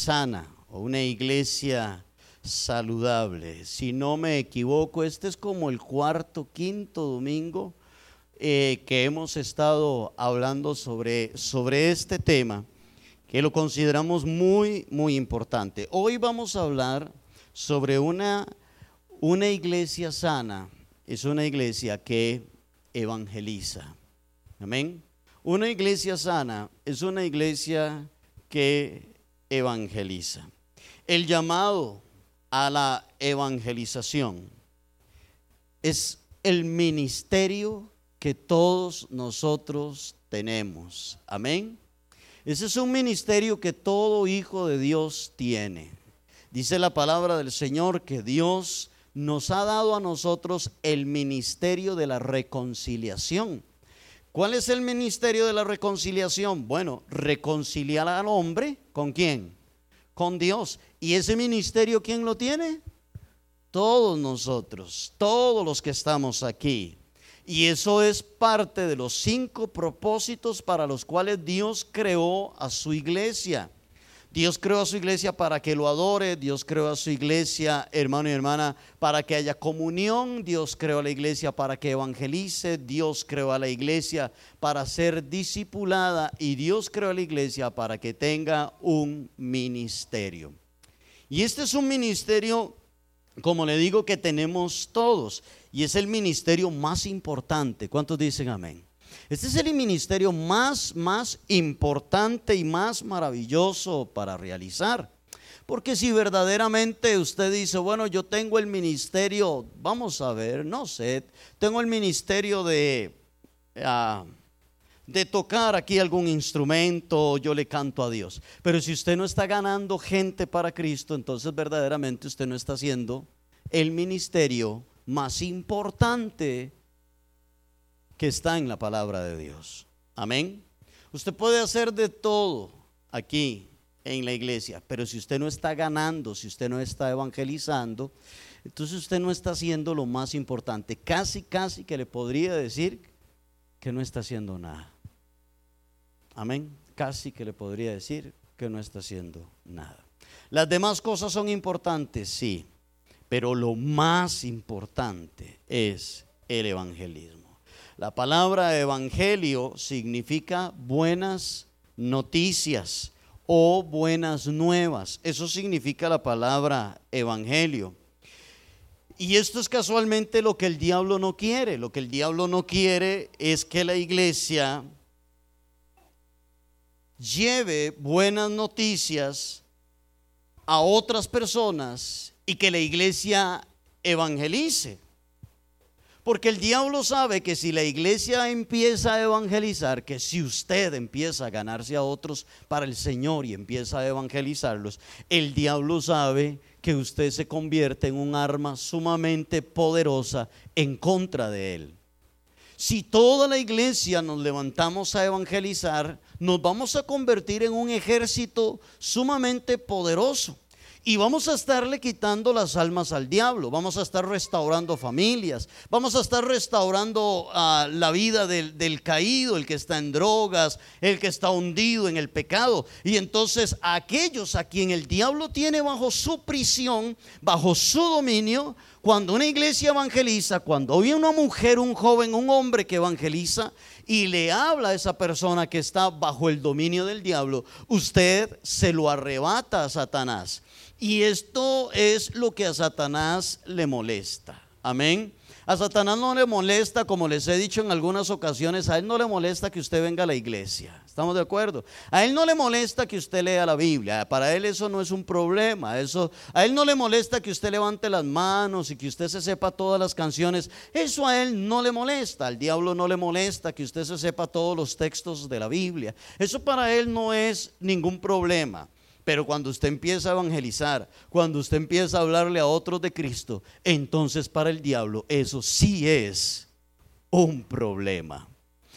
sana o una iglesia saludable. Si no me equivoco, este es como el cuarto, quinto domingo eh, que hemos estado hablando sobre, sobre este tema, que lo consideramos muy, muy importante. Hoy vamos a hablar sobre una, una iglesia sana. Es una iglesia que evangeliza. Amén. Una iglesia sana es una iglesia que evangeliza. El llamado a la evangelización es el ministerio que todos nosotros tenemos. Amén. Ese es un ministerio que todo hijo de Dios tiene. Dice la palabra del Señor que Dios nos ha dado a nosotros el ministerio de la reconciliación. ¿Cuál es el ministerio de la reconciliación? Bueno, reconciliar al hombre con quién? Con Dios. ¿Y ese ministerio quién lo tiene? Todos nosotros, todos los que estamos aquí. Y eso es parte de los cinco propósitos para los cuales Dios creó a su iglesia. Dios creó a su iglesia para que lo adore, Dios creó a su iglesia, hermano y hermana, para que haya comunión, Dios creó a la iglesia para que evangelice, Dios creó a la iglesia para ser discipulada y Dios creó a la iglesia para que tenga un ministerio. Y este es un ministerio, como le digo, que tenemos todos y es el ministerio más importante. ¿Cuántos dicen amén? Este es el ministerio más, más importante y más maravilloso para realizar. Porque si verdaderamente usted dice, bueno, yo tengo el ministerio, vamos a ver, no sé, tengo el ministerio de, ah, de tocar aquí algún instrumento, yo le canto a Dios. Pero si usted no está ganando gente para Cristo, entonces verdaderamente usted no está haciendo el ministerio más importante que está en la palabra de Dios. Amén. Usted puede hacer de todo aquí en la iglesia, pero si usted no está ganando, si usted no está evangelizando, entonces usted no está haciendo lo más importante. Casi, casi que le podría decir que no está haciendo nada. Amén. Casi que le podría decir que no está haciendo nada. Las demás cosas son importantes, sí, pero lo más importante es el evangelismo. La palabra evangelio significa buenas noticias o buenas nuevas. Eso significa la palabra evangelio. Y esto es casualmente lo que el diablo no quiere. Lo que el diablo no quiere es que la iglesia lleve buenas noticias a otras personas y que la iglesia evangelice. Porque el diablo sabe que si la iglesia empieza a evangelizar, que si usted empieza a ganarse a otros para el Señor y empieza a evangelizarlos, el diablo sabe que usted se convierte en un arma sumamente poderosa en contra de él. Si toda la iglesia nos levantamos a evangelizar, nos vamos a convertir en un ejército sumamente poderoso. Y vamos a estarle quitando las almas al diablo, vamos a estar restaurando familias, vamos a estar restaurando ah, la vida del, caído, el que está en drogas, el que está hundido en el pecado. Y entonces aquellos a quien el diablo tiene bajo su prisión, bajo su dominio, cuando una iglesia evangeliza, cuando hay una mujer, un joven, un hombre que evangeliza y le habla a esa persona que está bajo el dominio del diablo, usted se lo arrebata a Satanás. Y esto es lo que a Satanás le molesta. Amén. A Satanás no le molesta, como les he dicho en algunas ocasiones, a él no le molesta que usted venga a la iglesia. ¿Estamos de acuerdo? A él no le molesta que usted lea la Biblia. Para él eso no es un problema. Eso, a él no le molesta que usted levante las manos y que usted se sepa todas las canciones. Eso a él no le molesta. Al diablo no le molesta que usted se sepa todos los textos de la Biblia. Eso para él no es ningún problema. Pero cuando usted empieza a evangelizar, cuando usted empieza a hablarle a otros de Cristo, entonces para el diablo eso sí es un problema.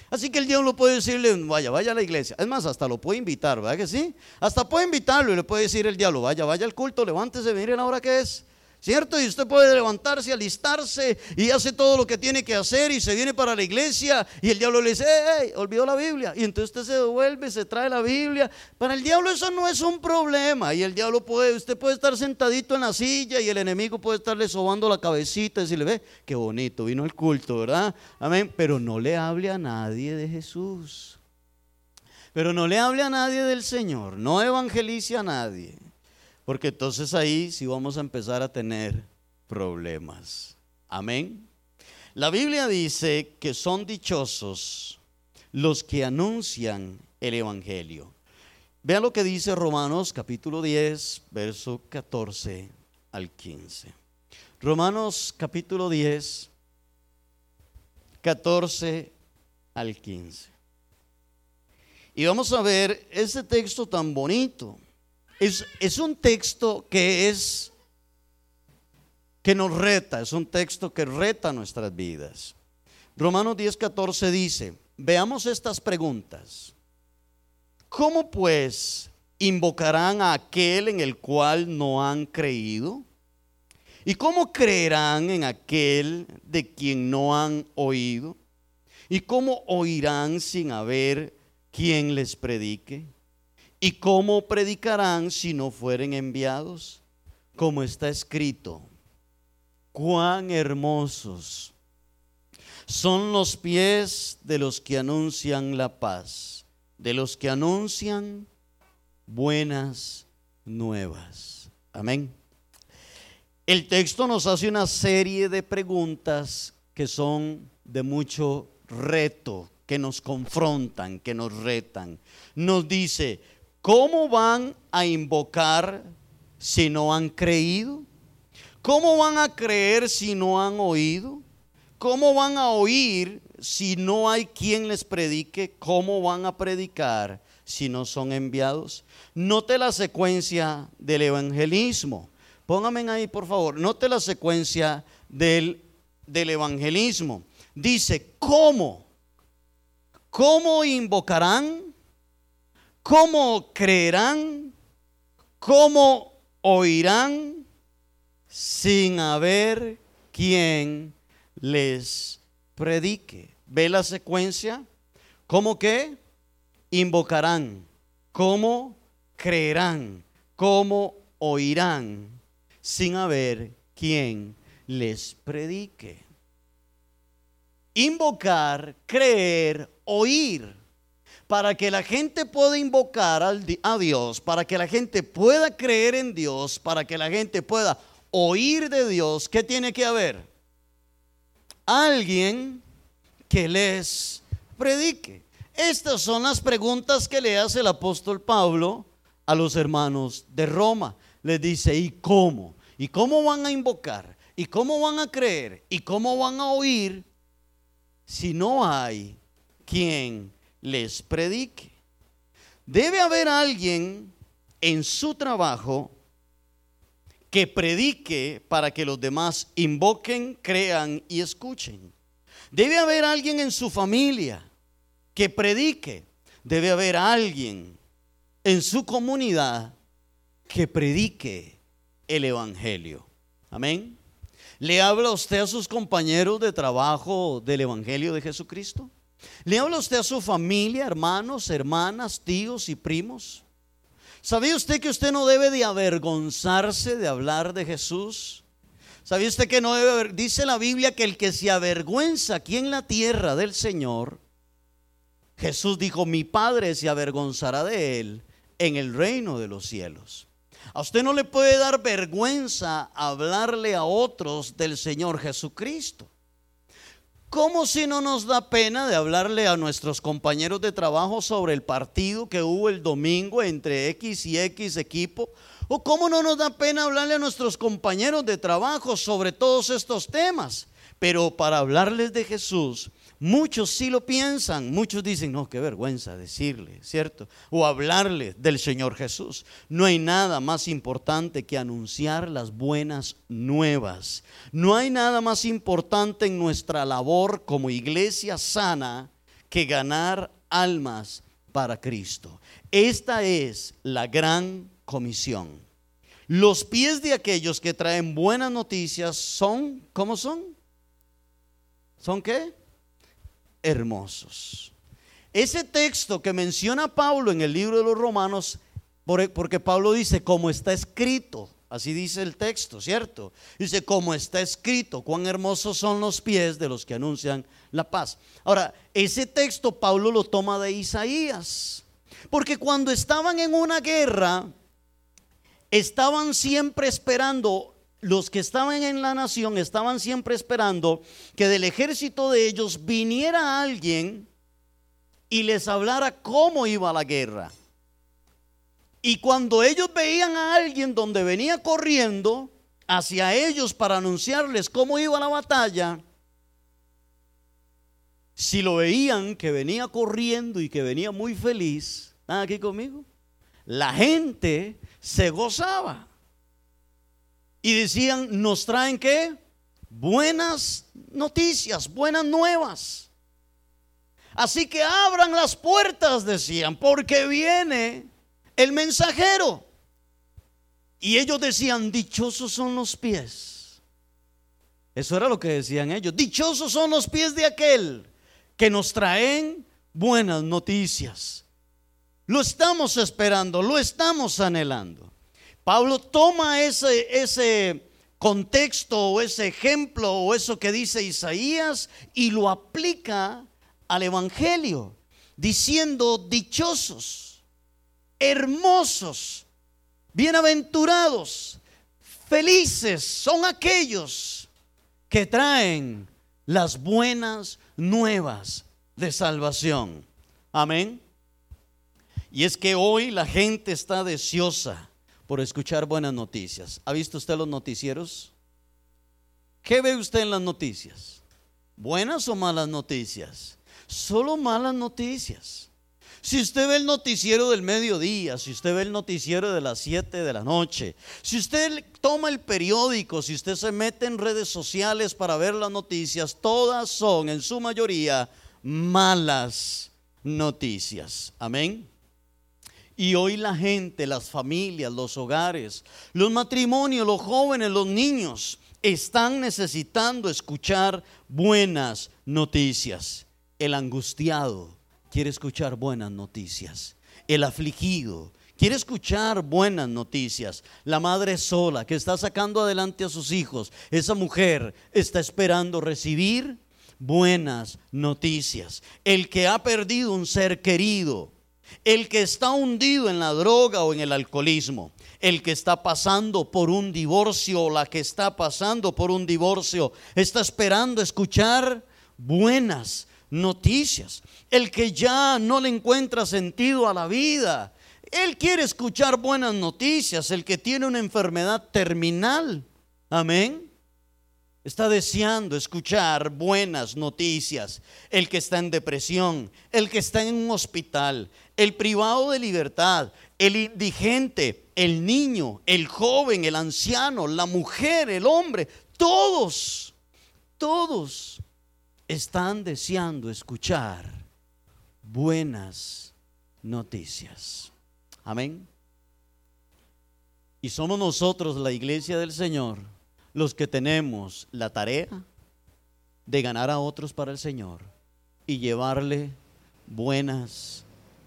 Así que el diablo puede decirle, vaya, vaya a la iglesia. Es más, hasta lo puede invitar, ¿verdad que sí? Hasta puede invitarlo y le puede decir el diablo, vaya, vaya al culto, levántese, mire la hora que es. ¿Cierto? Y usted puede levantarse, alistarse y hace todo lo que tiene que hacer y se viene para la iglesia y el diablo le dice, hey, olvidó la Biblia. Y entonces usted se devuelve, se trae la Biblia. Para el diablo eso no es un problema. Y el diablo puede, usted puede estar sentadito en la silla y el enemigo puede estarle sobando la cabecita y decirle, ve, qué bonito, vino el culto, ¿verdad? Amén. Pero no le hable a nadie de Jesús. Pero no le hable a nadie del Señor. No evangelice a nadie. Porque entonces ahí sí vamos a empezar a tener problemas. Amén. La Biblia dice que son dichosos los que anuncian el Evangelio. Vean lo que dice Romanos capítulo 10, verso 14 al 15. Romanos capítulo 10, 14 al 15. Y vamos a ver ese texto tan bonito es, un texto que es que nos reta, es un texto que reta nuestras vidas. Romanos 10:14 dice, veamos estas preguntas. ¿Cómo pues invocarán a aquel en el cual no han creído? ¿Y cómo creerán en aquel de quien no han oído? ¿Y cómo oirán sin haber quien les predique? ¿Y cómo predicarán si no fueren enviados? Como está escrito, cuán hermosos son los pies de los que anuncian la paz, de los que anuncian buenas nuevas. Amén. El texto nos hace una serie de preguntas que son de mucho reto, que nos confrontan, que nos retan. Nos dice, ¿Cómo van a invocar si no han creído? ¿Cómo van a creer si no han oído? ¿Cómo van a oír si no hay quien les predique? ¿Cómo van a predicar si no son enviados? Note la secuencia del evangelismo. Póngame ahí, por favor. Note la secuencia del, del evangelismo. Dice, ¿cómo? ¿Cómo invocarán? ¿Cómo creerán? ¿Cómo oirán sin haber quien les predique? ¿Ve la secuencia? ¿Cómo que? Invocarán. ¿Cómo creerán? ¿Cómo oirán sin haber quien les predique? Invocar, creer, oír para que la gente pueda invocar a Dios, para que la gente pueda creer en Dios, para que la gente pueda oír de Dios, ¿qué tiene que haber? Alguien que les predique. Estas son las preguntas que le hace el apóstol Pablo a los hermanos de Roma. Les dice, ¿y cómo? ¿Y cómo van a invocar? ¿Y cómo van a creer? ¿Y cómo van a oír si no hay quien les predique. Debe haber alguien en su trabajo que predique para que los demás invoquen, crean y escuchen. Debe haber alguien en su familia que predique. Debe haber alguien en su comunidad que predique el Evangelio. Amén. ¿Le habla usted a sus compañeros de trabajo del Evangelio de Jesucristo? ¿Le habla usted a su familia, hermanos, hermanas, tíos y primos? ¿Sabía usted que usted no debe de avergonzarse de hablar de Jesús? ¿Sabía usted que no debe, dice la Biblia que el que se avergüenza aquí en la tierra del Señor, Jesús dijo, mi Padre se avergonzará de él en el reino de los cielos. A usted no le puede dar vergüenza hablarle a otros del Señor Jesucristo. ¿Cómo si no nos da pena de hablarle a nuestros compañeros de trabajo sobre el partido que hubo el domingo entre X y X equipo? ¿O cómo no nos da pena hablarle a nuestros compañeros de trabajo sobre todos estos temas? Pero para hablarles de Jesús, Muchos sí lo piensan, muchos dicen, no, qué vergüenza decirle, ¿cierto? O hablarle del Señor Jesús. No hay nada más importante que anunciar las buenas nuevas. No hay nada más importante en nuestra labor como iglesia sana que ganar almas para Cristo. Esta es la gran comisión. Los pies de aquellos que traen buenas noticias son, ¿cómo son? ¿Son qué? Hermosos. Ese texto que menciona Pablo en el libro de los Romanos, porque Pablo dice, como está escrito, así dice el texto, ¿cierto? Dice, como está escrito, cuán hermosos son los pies de los que anuncian la paz. Ahora, ese texto Pablo lo toma de Isaías, porque cuando estaban en una guerra, estaban siempre esperando los que estaban en la nación estaban siempre esperando que del ejército de ellos viniera alguien y les hablara cómo iba la guerra. Y cuando ellos veían a alguien donde venía corriendo hacia ellos para anunciarles cómo iba la batalla, si lo veían que venía corriendo y que venía muy feliz, ¿están aquí conmigo? La gente se gozaba. Y decían, nos traen qué? Buenas noticias, buenas nuevas. Así que abran las puertas, decían, porque viene el mensajero. Y ellos decían, dichosos son los pies. Eso era lo que decían ellos. Dichosos son los pies de aquel que nos traen buenas noticias. Lo estamos esperando, lo estamos anhelando. Pablo toma ese, ese contexto o ese ejemplo o eso que dice Isaías y lo aplica al Evangelio, diciendo dichosos, hermosos, bienaventurados, felices son aquellos que traen las buenas nuevas de salvación. Amén. Y es que hoy la gente está deseosa por escuchar buenas noticias. ¿Ha visto usted los noticieros? ¿Qué ve usted en las noticias? ¿Buenas o malas noticias? Solo malas noticias. Si usted ve el noticiero del mediodía, si usted ve el noticiero de las 7 de la noche, si usted toma el periódico, si usted se mete en redes sociales para ver las noticias, todas son en su mayoría malas noticias. Amén. Y hoy la gente, las familias, los hogares, los matrimonios, los jóvenes, los niños están necesitando escuchar buenas noticias. El angustiado quiere escuchar buenas noticias. El afligido quiere escuchar buenas noticias. La madre sola que está sacando adelante a sus hijos, esa mujer está esperando recibir buenas noticias. El que ha perdido un ser querido el que está hundido en la droga o en el alcoholismo, el que está pasando por un divorcio o la que está pasando por un divorcio, está esperando escuchar buenas noticias. El que ya no le encuentra sentido a la vida, él quiere escuchar buenas noticias. El que tiene una enfermedad terminal, amén Está deseando escuchar buenas noticias. El que está en depresión, el que está en un hospital, el privado de libertad, el indigente, el niño, el joven, el anciano, la mujer, el hombre, todos, todos están deseando escuchar buenas noticias. Amén. Y somos nosotros, la iglesia del Señor, los que tenemos la tarea de ganar a otros para el Señor y llevarle buenas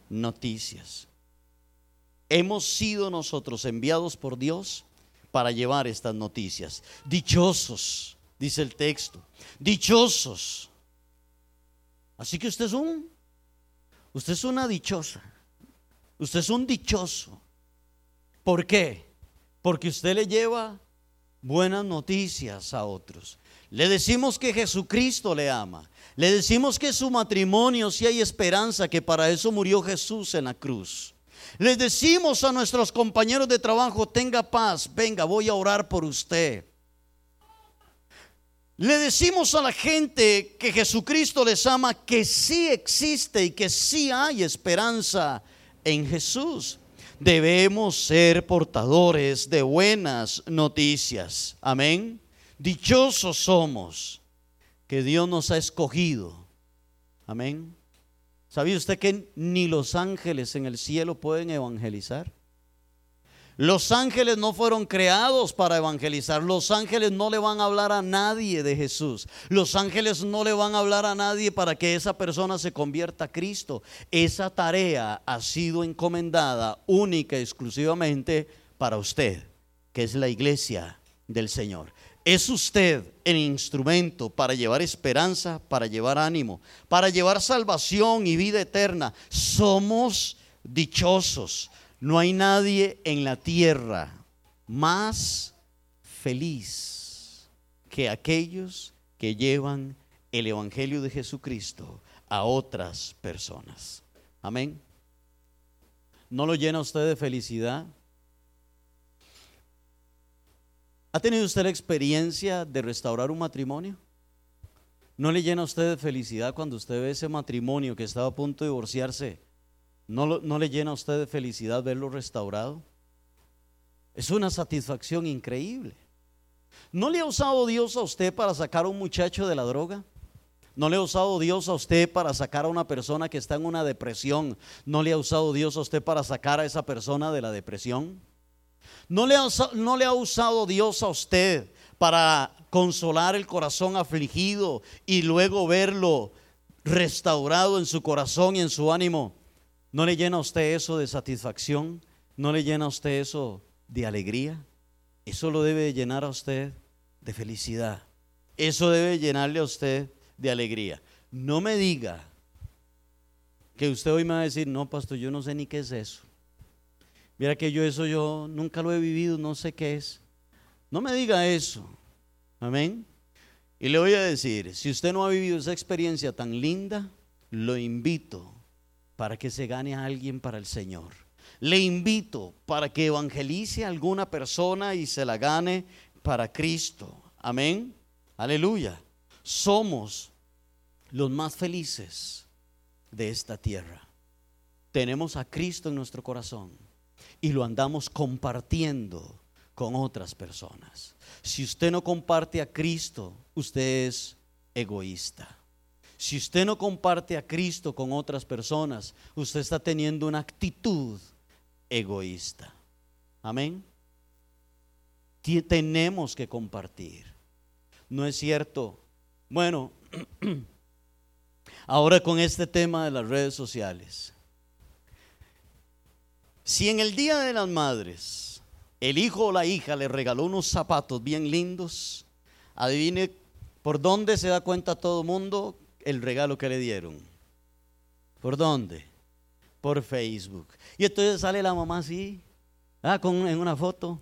noticias. Hemos sido nosotros enviados por Dios para llevar estas noticias. Dichosos, dice el texto, dichosos. Así que usted es un, usted es una dichosa, usted es un dichoso. ¿Por qué? Porque usted le lleva buenas noticias a otros. Le decimos que Jesucristo le ama. Le decimos que su matrimonio si hay esperanza, que para eso murió Jesús en la cruz. Le decimos a nuestros compañeros de trabajo, tenga paz, venga, voy a orar por usted. Le decimos a la gente que Jesucristo les ama, que sí existe y que sí hay esperanza en Jesús debemos ser portadores de buenas noticias. Amén. Dichosos somos que Dios nos ha escogido. Amén. ¿Sabía usted que ni los ángeles en el cielo pueden evangelizar? Los ángeles no fueron creados para evangelizar. Los ángeles no le van a hablar a nadie de Jesús. Los ángeles no le van a hablar a nadie para que esa persona se convierta a Cristo. Esa tarea ha sido encomendada única y exclusivamente para usted, que es la iglesia del Señor. Es usted el instrumento para llevar esperanza, para llevar ánimo, para llevar salvación y vida eterna. Somos dichosos no hay nadie en la tierra más feliz que aquellos que llevan el Evangelio de Jesucristo a otras personas. Amén. ¿No lo llena usted de felicidad? ¿Ha tenido usted la experiencia de restaurar un matrimonio? ¿No le llena usted de felicidad cuando usted ve ese matrimonio que estaba a punto de divorciarse ¿No, le llena a usted de felicidad verlo restaurado? Es una satisfacción increíble. ¿No le ha usado Dios a usted para sacar a un muchacho de la droga? ¿No le ha usado Dios a usted para sacar a una persona que está en una depresión? ¿No le ha usado Dios a usted para sacar a esa persona de la depresión? ¿No le ha, no le ha usado Dios a usted para consolar el corazón afligido y luego verlo restaurado en su corazón y en su ánimo? ¿No le llena a usted eso de satisfacción? ¿No le llena a usted eso de alegría? Eso lo debe llenar a usted de felicidad. Eso debe llenarle a usted de alegría. No me diga que usted hoy me va a decir, no, pastor, yo no sé ni qué es eso. Mira que yo eso yo nunca lo he vivido, no sé qué es. No me diga eso. Amén. Y le voy a decir, si usted no ha vivido esa experiencia tan linda, lo invito para que se gane a alguien para el Señor. Le invito para que evangelice a alguna persona y se la gane para Cristo. Amén. Aleluya. Somos los más felices de esta tierra. Tenemos a Cristo en nuestro corazón y lo andamos compartiendo con otras personas. Si usted no comparte a Cristo, usted es egoísta. Si usted no comparte a Cristo con otras personas, usted está teniendo una actitud egoísta. Amén. Tenemos que compartir. ¿No es cierto? Bueno, ahora con este tema de las redes sociales. Si en el Día de las Madres el hijo o la hija le regaló unos zapatos bien lindos, adivine por dónde se da cuenta todo el mundo el regalo que le dieron. ¿Por dónde? Por Facebook. Y entonces sale la mamá así, ah, con, en una foto.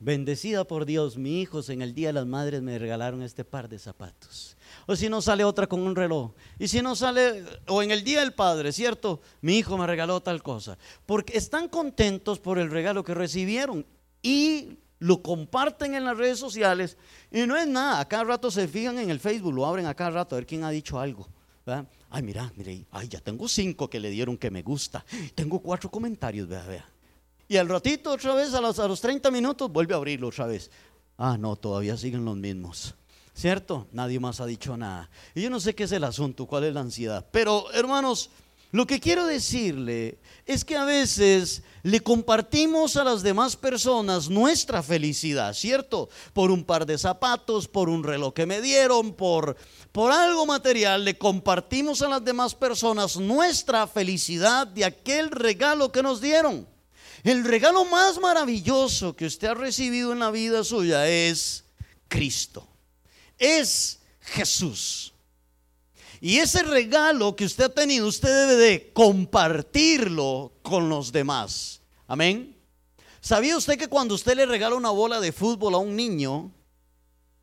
Bendecida por Dios, mi hijos en el Día de las Madres me regalaron este par de zapatos. O si no sale otra con un reloj. Y si no sale, o en el Día del Padre, ¿cierto? Mi hijo me regaló tal cosa. Porque están contentos por el regalo que recibieron. Y lo comparten en las redes sociales y no es nada. Cada rato se fijan en el Facebook, lo abren a cada rato a ver quién ha dicho algo. Ay, mira, mire, ay, ya tengo cinco que le dieron que me gusta. Tengo cuatro comentarios, vea, vea. Y al ratito, otra vez, a los, a los 30 minutos, vuelve a abrirlo otra vez. Ah, no, todavía siguen los mismos. ¿Cierto? Nadie más ha dicho nada. Y yo no sé qué es el asunto, cuál es la ansiedad. Pero, hermanos, lo que quiero decirle es que a veces le compartimos a las demás personas nuestra felicidad, ¿cierto? Por un par de zapatos, por un reloj que me dieron, por, por algo material, le compartimos a las demás personas nuestra felicidad de aquel regalo que nos dieron. El regalo más maravilloso que usted ha recibido en la vida suya es Cristo, es Jesús. Y ese regalo que usted ha tenido, usted debe de compartirlo con los demás. Amén. ¿Sabía usted que cuando usted le regala una bola de fútbol a un niño,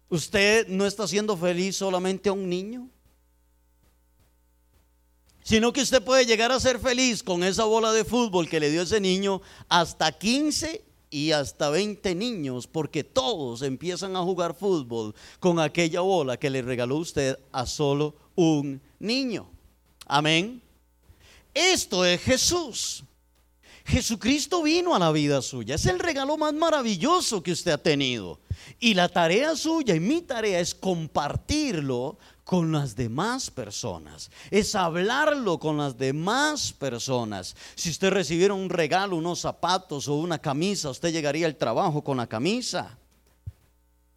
usted no está haciendo feliz solamente a un niño? Sino que usted puede llegar a ser feliz con esa bola de fútbol que le dio ese niño hasta 15 y hasta 20 niños, porque todos empiezan a jugar fútbol con aquella bola que le regaló usted a solo un niño. Amén. Esto es Jesús. Jesucristo vino a la vida suya. Es el regalo más maravilloso que usted ha tenido. Y la tarea suya y mi tarea es compartirlo con las demás personas, es hablarlo con las demás personas. Si usted recibiera un regalo, unos zapatos o una camisa, usted llegaría al trabajo con la camisa.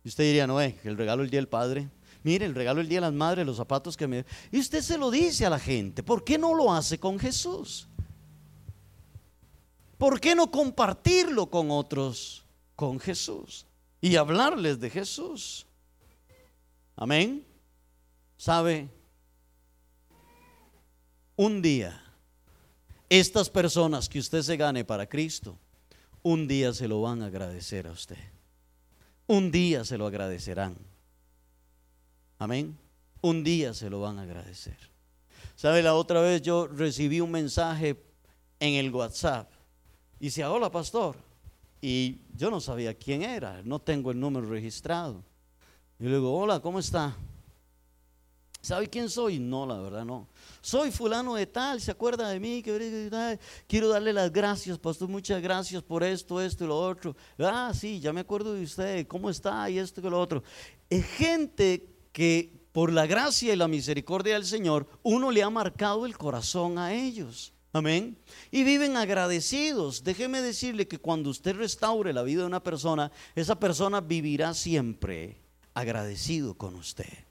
Y usted diría, no, eh, el regalo el día del padre. Mire, el regalo el día de las madres, los zapatos que me... Y usted se lo dice a la gente. ¿Por qué no lo hace con Jesús? ¿Por qué no compartirlo con otros, con Jesús? Y hablarles de Jesús. Amén. ¿Sabe? Un día, estas personas que usted se gane para Cristo, un día se lo van a agradecer a usted. Un día se lo agradecerán. Amén. Un día se lo van a agradecer. ¿Sabe? La otra vez yo recibí un mensaje en el WhatsApp. Y decía, hola pastor. Y yo no sabía quién era, no tengo el número registrado. Y le digo, hola, ¿cómo está? ¿Sabe quién soy? No, la verdad no. Soy fulano de tal, ¿se acuerda de mí? Quiero darle las gracias, pastor, muchas gracias por esto, esto y lo otro. Ah, sí, ya me acuerdo de usted, ¿cómo está? Y esto y lo otro. Es gente que por la gracia y la misericordia del Señor, uno le ha marcado el corazón a ellos. Amén. Y viven agradecidos. Déjeme decirle que cuando usted restaure la vida de una persona, esa persona vivirá siempre agradecido con usted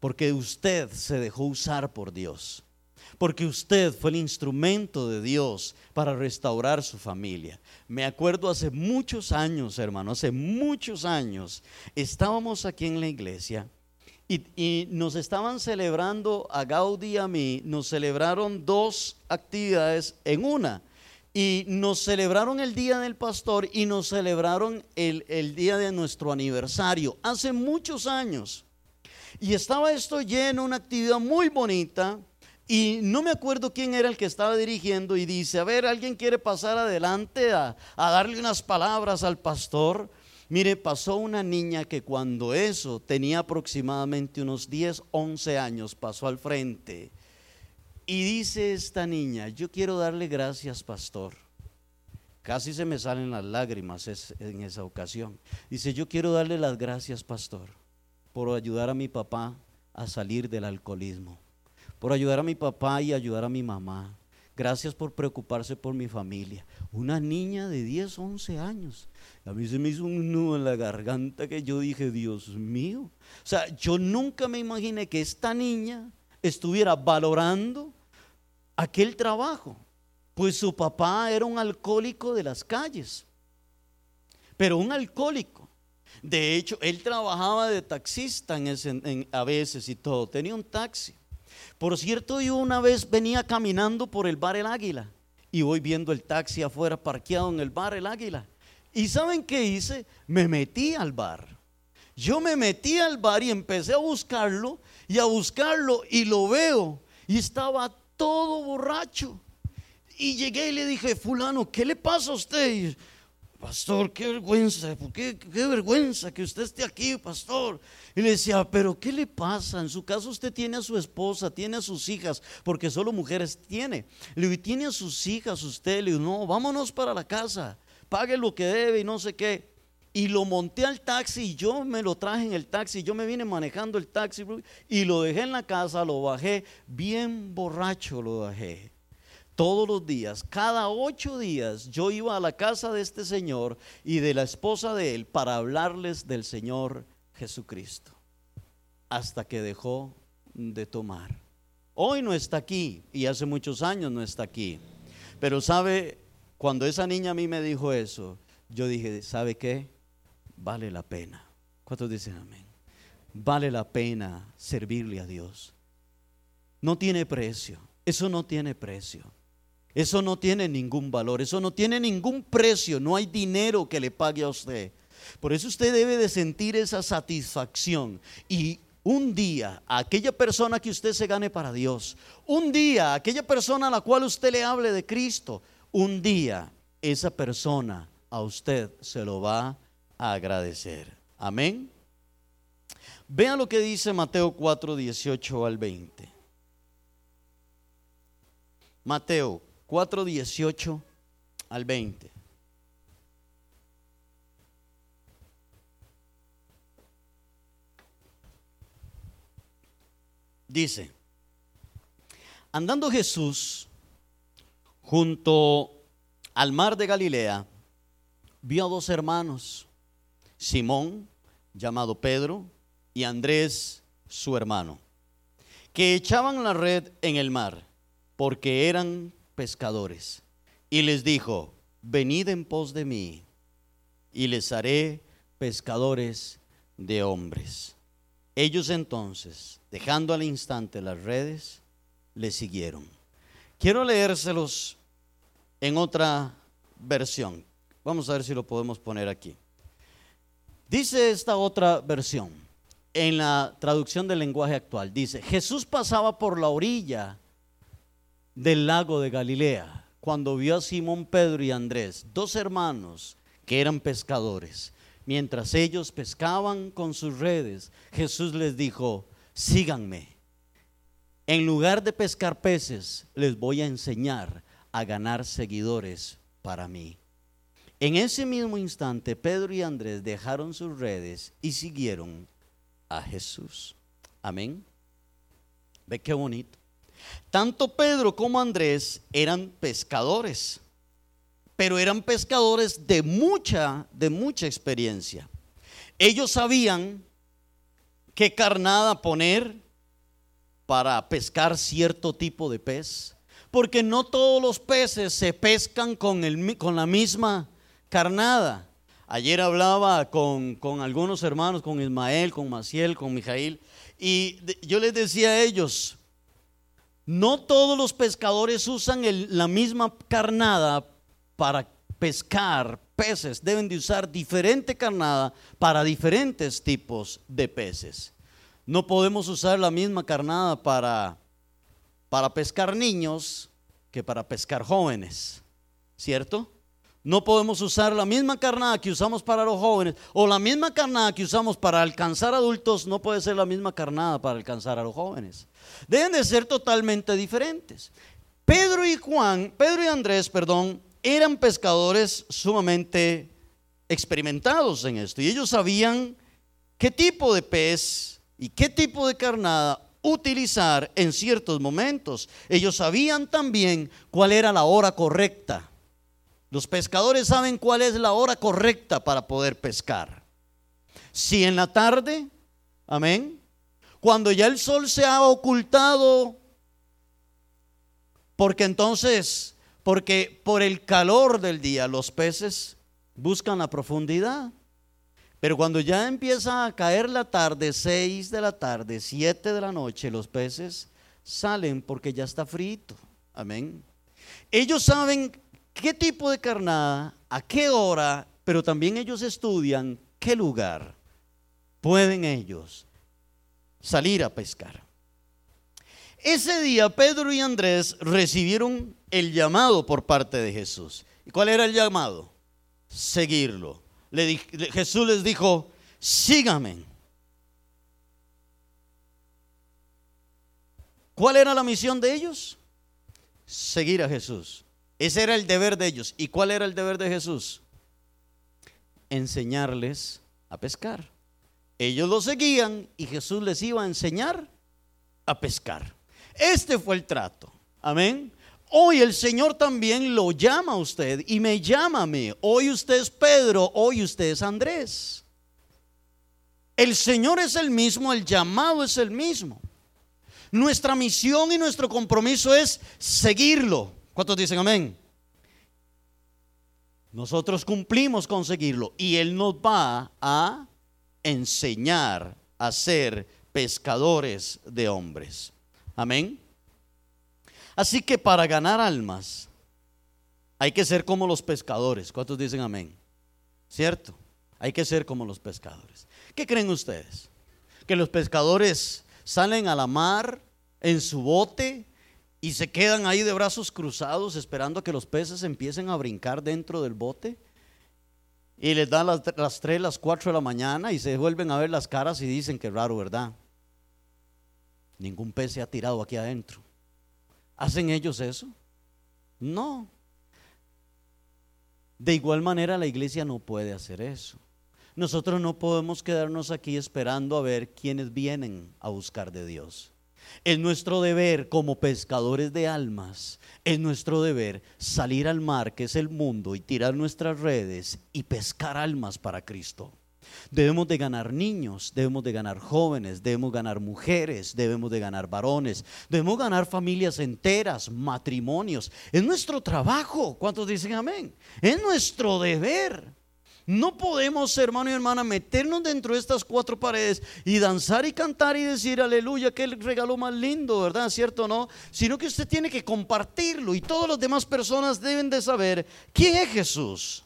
porque usted se dejó usar por Dios, porque usted fue el instrumento de Dios para restaurar su familia. Me acuerdo hace muchos años, hermano, hace muchos años, estábamos aquí en la iglesia y, nos estaban celebrando a Gaudí y a mí, nos celebraron dos actividades en una. Y nos celebraron el día del pastor y nos celebraron el, el día de nuestro aniversario, hace muchos años. Y estaba esto lleno, una actividad muy bonita. Y no me acuerdo quién era el que estaba dirigiendo y dice, a ver, ¿alguien quiere pasar adelante a, darle unas palabras al pastor? Mire, pasó una niña que cuando eso tenía aproximadamente unos 10, 11 años, pasó al frente. Y dice esta niña, yo quiero darle gracias, pastor. Casi se me salen las lágrimas en esa ocasión. Dice, yo quiero darle las gracias, pastor por ayudar a mi papá a salir del alcoholismo, por ayudar a mi papá y ayudar a mi mamá. Gracias por preocuparse por mi familia. Una niña de 10, 11 años. A mí se me hizo un nudo en la garganta que yo dije, Dios mío. O sea, yo nunca me imaginé que esta niña estuviera valorando aquel trabajo. Pues su papá era un alcohólico de las calles. Pero un alcohólico de hecho, él trabajaba de taxista a veces y todo. Tenía un taxi. Por cierto, yo una vez venía caminando por el bar El Águila y voy viendo el taxi afuera parqueado en el bar El Águila. ¿Y saben qué hice? Me metí al bar. Yo me metí al bar y empecé a buscarlo y a buscarlo y lo veo y estaba todo borracho. Y llegué y le dije, fulano, ¿qué le pasa a usted? Pastor, qué vergüenza, qué, qué vergüenza que usted esté aquí, pastor. Y le decía, pero ¿qué le pasa? En su caso usted tiene a su esposa, tiene a sus hijas, porque solo mujeres tiene. Le digo, tiene a sus hijas usted, le digo, no, vámonos para la casa, pague lo que debe y no sé qué. Y lo monté al taxi y yo me lo traje en el taxi, yo me vine manejando el taxi y lo dejé en la casa, lo bajé, bien borracho lo bajé todos los días, cada ocho días, yo iba a la casa de este señor y de la esposa de él para hablarles del Señor Jesucristo, hasta que dejó de tomar. Hoy no está aquí y hace muchos años no está aquí. Pero sabe, cuando esa niña a mí me dijo eso, yo dije, ¿sabe qué? Vale la pena. ¿Cuántos dicen amén? Vale la pena servirle a Dios. No tiene precio. Eso no tiene precio. Eso no tiene ningún valor, eso no tiene ningún precio, no hay dinero que le pague a usted. Por eso usted debe de sentir esa satisfacción y un día aquella persona que usted se gane para Dios, un día aquella persona a la cual usted le hable de Cristo, un día esa persona a usted se lo va a agradecer. Amén. Vean lo que dice Mateo 4, 18 al 20. Mateo 4, 18 al 20. Dice, andando Jesús junto al mar de Galilea, vio a dos hermanos, Simón, llamado Pedro, y Andrés, su hermano, que echaban la red en el mar, porque eran pescadores. Y les dijo, venid en pos de mí, y les haré pescadores de hombres. Ellos entonces, dejando al instante las redes, le siguieron. Quiero leérselos en otra versión. Vamos a ver si lo podemos poner aquí. Dice esta otra versión, en la traducción del lenguaje actual, dice, Jesús pasaba por la orilla del lago de Galilea cuando vio a Simón Pedro y Andrés, dos hermanos que eran pescadores. Mientras ellos pescaban con sus redes, Jesús les dijo, síganme. En lugar de pescar peces, les voy a enseñar a ganar seguidores para mí. En ese mismo instante, Pedro y Andrés dejaron sus redes y siguieron a Jesús. Amén. ¿Ve qué bonito? Tanto Pedro como Andrés eran pescadores, pero eran pescadores de mucha, de mucha experiencia. Ellos sabían qué carnada poner para pescar cierto tipo de pez, porque no todos los peces se pescan con, el, con la misma carnada. Ayer hablaba con, con, algunos hermanos, con Ismael, con Maciel, con Mijail, y yo les decía a ellos, no todos los pescadores usan la misma carnada para pescar peces, deben de usar diferente carnada para diferentes tipos de peces. No podemos usar la misma carnada para, para pescar niños que para pescar jóvenes, ¿cierto? No podemos usar la misma carnada que usamos para los jóvenes o la misma carnada que usamos para alcanzar adultos, no puede ser la misma carnada para alcanzar a los jóvenes. Deben de ser totalmente diferentes. Pedro y Juan, Pedro y Andrés, perdón, eran pescadores sumamente experimentados en esto y ellos sabían qué tipo de pez y qué tipo de carnada utilizar en ciertos momentos. Ellos sabían también cuál era la hora correcta los pescadores saben cuál es la hora correcta para poder pescar. Si en la tarde, amén, cuando ya el sol se ha ocultado, porque entonces, porque por el calor del día los peces buscan la profundidad. Pero cuando ya empieza a caer la tarde, 6 de la tarde, 7 de la noche, los peces salen porque ya está frito. Amén. Ellos saben qué tipo de carnada, a qué hora, pero también ellos estudian qué lugar pueden ellos salir a pescar. Ese día Pedro y Andrés recibieron el llamado por parte de Jesús. ¿Y cuál era el llamado? Seguirlo. Jesús les dijo, síganme. ¿Cuál era la misión de ellos? Seguir a Jesús. Ese era el deber de ellos. ¿Y cuál era el deber de Jesús? Enseñarles a pescar. Ellos lo seguían y Jesús les iba a enseñar a pescar. Este fue el trato. Amén. Hoy el Señor también lo llama a usted y me llama a mí. Hoy usted es Pedro, hoy usted es Andrés. El Señor es el mismo, el llamado es el mismo. Nuestra misión y nuestro compromiso es seguirlo. ¿Cuántos dicen amén? Nosotros cumplimos con seguirlo y Él nos va a enseñar a ser pescadores de hombres. Amén. Así que para ganar almas hay que ser como los pescadores. ¿Cuántos dicen amén? ¿Cierto? Hay que ser como los pescadores. ¿Qué creen ustedes? Que los pescadores salen a la mar en su bote y se quedan ahí de brazos cruzados esperando que los peces empiecen a brincar dentro del bote. Y les dan las, las 3, las 4 de la mañana y se vuelven a ver las caras y dicen que raro, ¿verdad? Ningún pez se ha tirado aquí adentro. ¿Hacen ellos eso? No. De igual manera la iglesia no puede hacer eso. Nosotros no podemos quedarnos aquí esperando a ver quiénes vienen a buscar de Dios. Es nuestro deber como pescadores de almas, es nuestro deber salir al mar, que es el mundo, y tirar nuestras redes y pescar almas para Cristo. Debemos de ganar niños, debemos de ganar jóvenes, debemos ganar mujeres, debemos de ganar varones, debemos ganar familias enteras, matrimonios. Es nuestro trabajo. ¿Cuántos dicen amén? Es nuestro deber. No podemos, hermano y hermana, meternos dentro de estas cuatro paredes y danzar y cantar y decir aleluya, que el regalo más lindo, ¿verdad? ¿Cierto o no? Sino que usted tiene que compartirlo y todas las demás personas deben de saber quién es Jesús.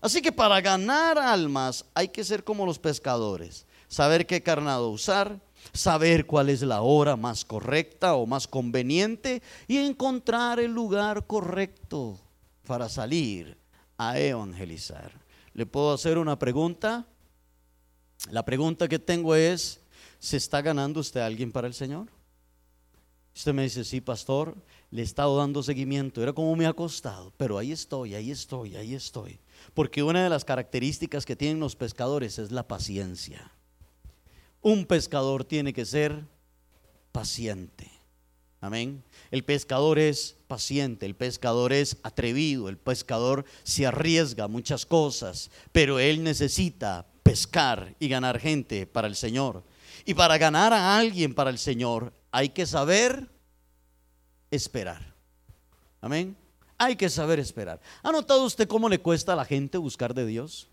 Así que para ganar almas hay que ser como los pescadores, saber qué carnado usar, saber cuál es la hora más correcta o más conveniente y encontrar el lugar correcto para salir a evangelizar. ¿Le puedo hacer una pregunta? La pregunta que tengo es, ¿se está ganando usted a alguien para el Señor? Usted me dice, sí, pastor, le he estado dando seguimiento, era como me ha costado, pero ahí estoy, ahí estoy, ahí estoy. Porque una de las características que tienen los pescadores es la paciencia. Un pescador tiene que ser paciente. Amén. El pescador es paciente, el pescador es atrevido, el pescador se arriesga muchas cosas, pero él necesita pescar y ganar gente para el Señor. Y para ganar a alguien para el Señor hay que saber esperar. Amén. Hay que saber esperar. ¿Ha notado usted cómo le cuesta a la gente buscar de Dios?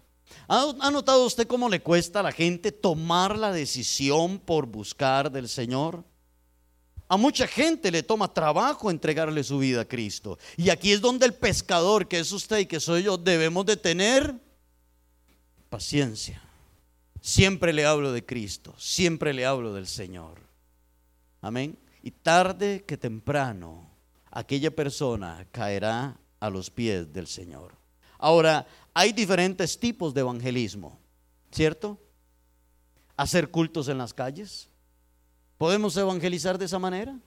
¿Ha notado usted cómo le cuesta a la gente tomar la decisión por buscar del Señor? A mucha gente le toma trabajo entregarle su vida a Cristo. Y aquí es donde el pescador, que es usted y que soy yo, debemos de tener paciencia. Siempre le hablo de Cristo, siempre le hablo del Señor. Amén. Y tarde que temprano aquella persona caerá a los pies del Señor. Ahora, hay diferentes tipos de evangelismo, ¿cierto? Hacer cultos en las calles. ¿Podemos evangelizar de esa manera?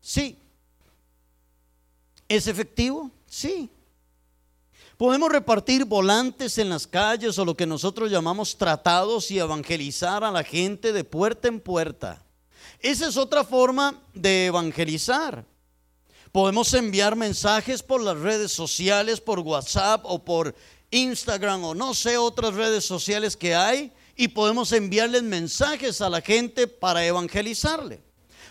Sí. ¿Es efectivo? Sí. Podemos repartir volantes en las calles o lo que nosotros llamamos tratados y evangelizar a la gente de puerta en puerta. Esa es otra forma de evangelizar. Podemos enviar mensajes por las redes sociales, por WhatsApp o por Instagram o no sé otras redes sociales que hay y podemos enviarles mensajes a la gente para evangelizarle.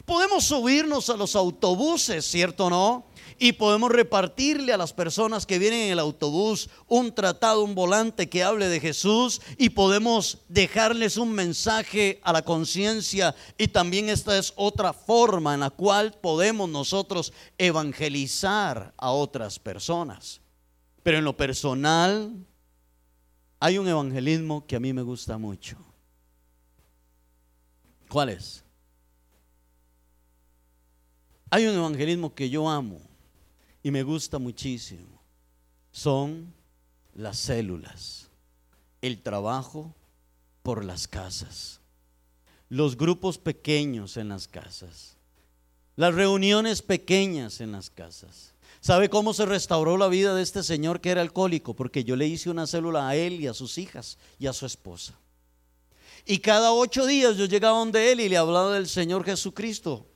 Podemos subirnos a los autobuses, ¿cierto o no? y podemos repartirle a las personas que vienen en el autobús un tratado, un volante que hable de Jesús y podemos dejarles un mensaje a la conciencia y también esta es otra forma en la cual podemos nosotros evangelizar a otras personas. Pero en lo personal hay un evangelismo que a mí me gusta mucho. ¿Cuál es? Hay un evangelismo que yo amo y me gusta muchísimo son las células, el trabajo por las casas, los grupos pequeños en las casas, las reuniones pequeñas en las casas. ¿Sabe cómo se restauró la vida de este señor que era alcohólico? Porque yo le hice una célula a él y a sus hijas y a su esposa. Y cada ocho días yo llegaba donde él y le hablaba del Señor Jesucristo.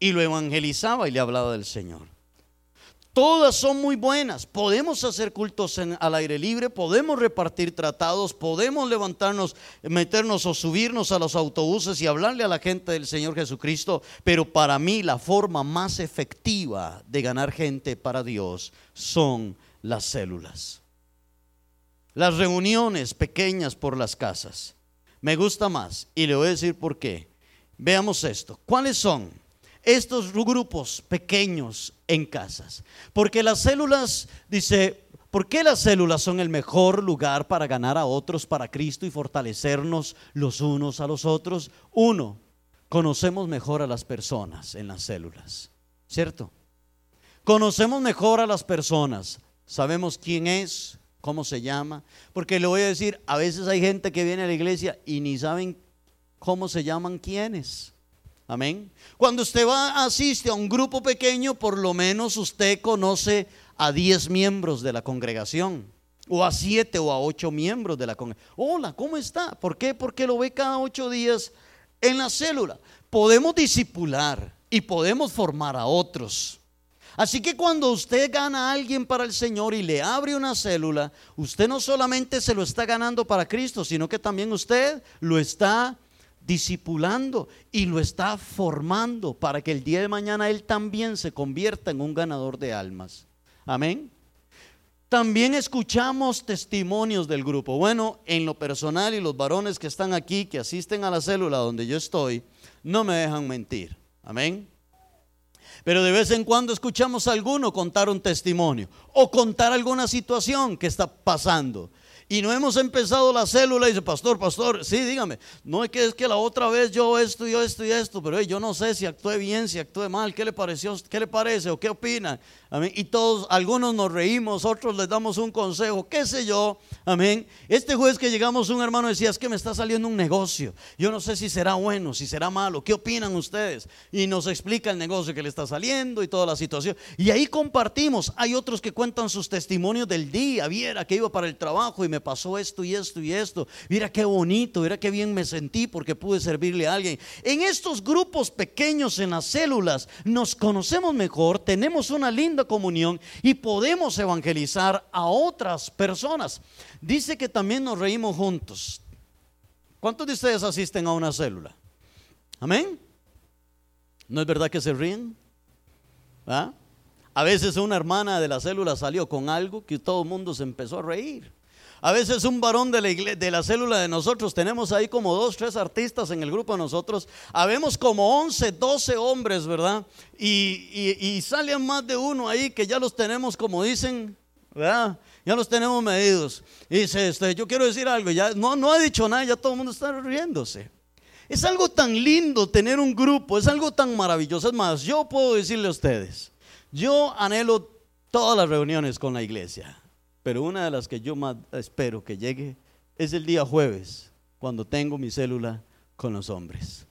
Y lo evangelizaba y le hablaba del Señor. Todas son muy buenas. Podemos hacer cultos al aire libre, podemos repartir tratados, podemos levantarnos, meternos o subirnos a los autobuses y hablarle a la gente del Señor Jesucristo. Pero para mí la forma más efectiva de ganar gente para Dios son las células. Las reuniones pequeñas por las casas. Me gusta más y le voy a decir por qué. Veamos esto. ¿Cuáles son? Estos grupos pequeños en casas. Porque las células, dice, ¿por qué las células son el mejor lugar para ganar a otros para Cristo y fortalecernos los unos a los otros? Uno, conocemos mejor a las personas en las células, ¿cierto? Conocemos mejor a las personas, sabemos quién es, cómo se llama, porque le voy a decir, a veces hay gente que viene a la iglesia y ni saben cómo se llaman quiénes. Amén. Cuando usted va, asiste a un grupo pequeño, por lo menos usted conoce a 10 miembros de la congregación, o a 7 o a 8 miembros de la congregación. Hola, ¿cómo está? ¿Por qué? Porque lo ve cada 8 días en la célula. podemos disipular y podemos formar a otros. Así que cuando usted gana a alguien para el Señor y le abre una célula, usted no solamente se lo está ganando para Cristo, sino que también usted lo está discipulando y lo está formando para que el día de mañana él también se convierta en un ganador de almas. Amén. También escuchamos testimonios del grupo. Bueno, en lo personal y los varones que están aquí, que asisten a la célula donde yo estoy, no me dejan mentir. Amén. Pero de vez en cuando escuchamos a alguno contar un testimonio o contar alguna situación que está pasando. Y no hemos empezado la célula y dice, pastor, pastor, sí, dígame, no es que es que la otra vez yo esto, yo esto y esto, pero yo no sé si actué bien, si actué mal, ¿qué le pareció? ¿Qué le parece o qué opina? Amén. Y todos, algunos nos reímos, otros les damos un consejo, qué sé yo. Amén. Este jueves que llegamos, un hermano decía, es que me está saliendo un negocio. Yo no sé si será bueno, si será malo. ¿Qué opinan ustedes? Y nos explica el negocio que le está saliendo y toda la situación. Y ahí compartimos. Hay otros que cuentan sus testimonios del día. Viera que iba para el trabajo y me pasó esto y esto y esto. Mira qué bonito, mira qué bien me sentí porque pude servirle a alguien. En estos grupos pequeños, en las células, nos conocemos mejor, tenemos una linda comunión y podemos evangelizar a otras personas. Dice que también nos reímos juntos. ¿Cuántos de ustedes asisten a una célula? Amén. ¿No es verdad que se ríen? ¿Ah? A veces una hermana de la célula salió con algo que todo el mundo se empezó a reír. A veces un varón de la, de la célula de nosotros, tenemos ahí como dos, tres artistas en el grupo de nosotros, habemos como 11, 12 hombres, ¿verdad? Y, y, salen más de uno ahí que ya los tenemos, como dicen, ¿verdad? Ya los tenemos medidos. Y dice, este, yo quiero decir algo, ya no, no ha dicho nada, ya todo el mundo está riéndose. Es algo tan lindo tener un grupo, es algo tan maravilloso. Es más, yo puedo decirle a ustedes, yo anhelo todas las reuniones con la iglesia. Pero una de las que yo más espero que llegue es el día jueves, cuando tengo mi célula con los hombres.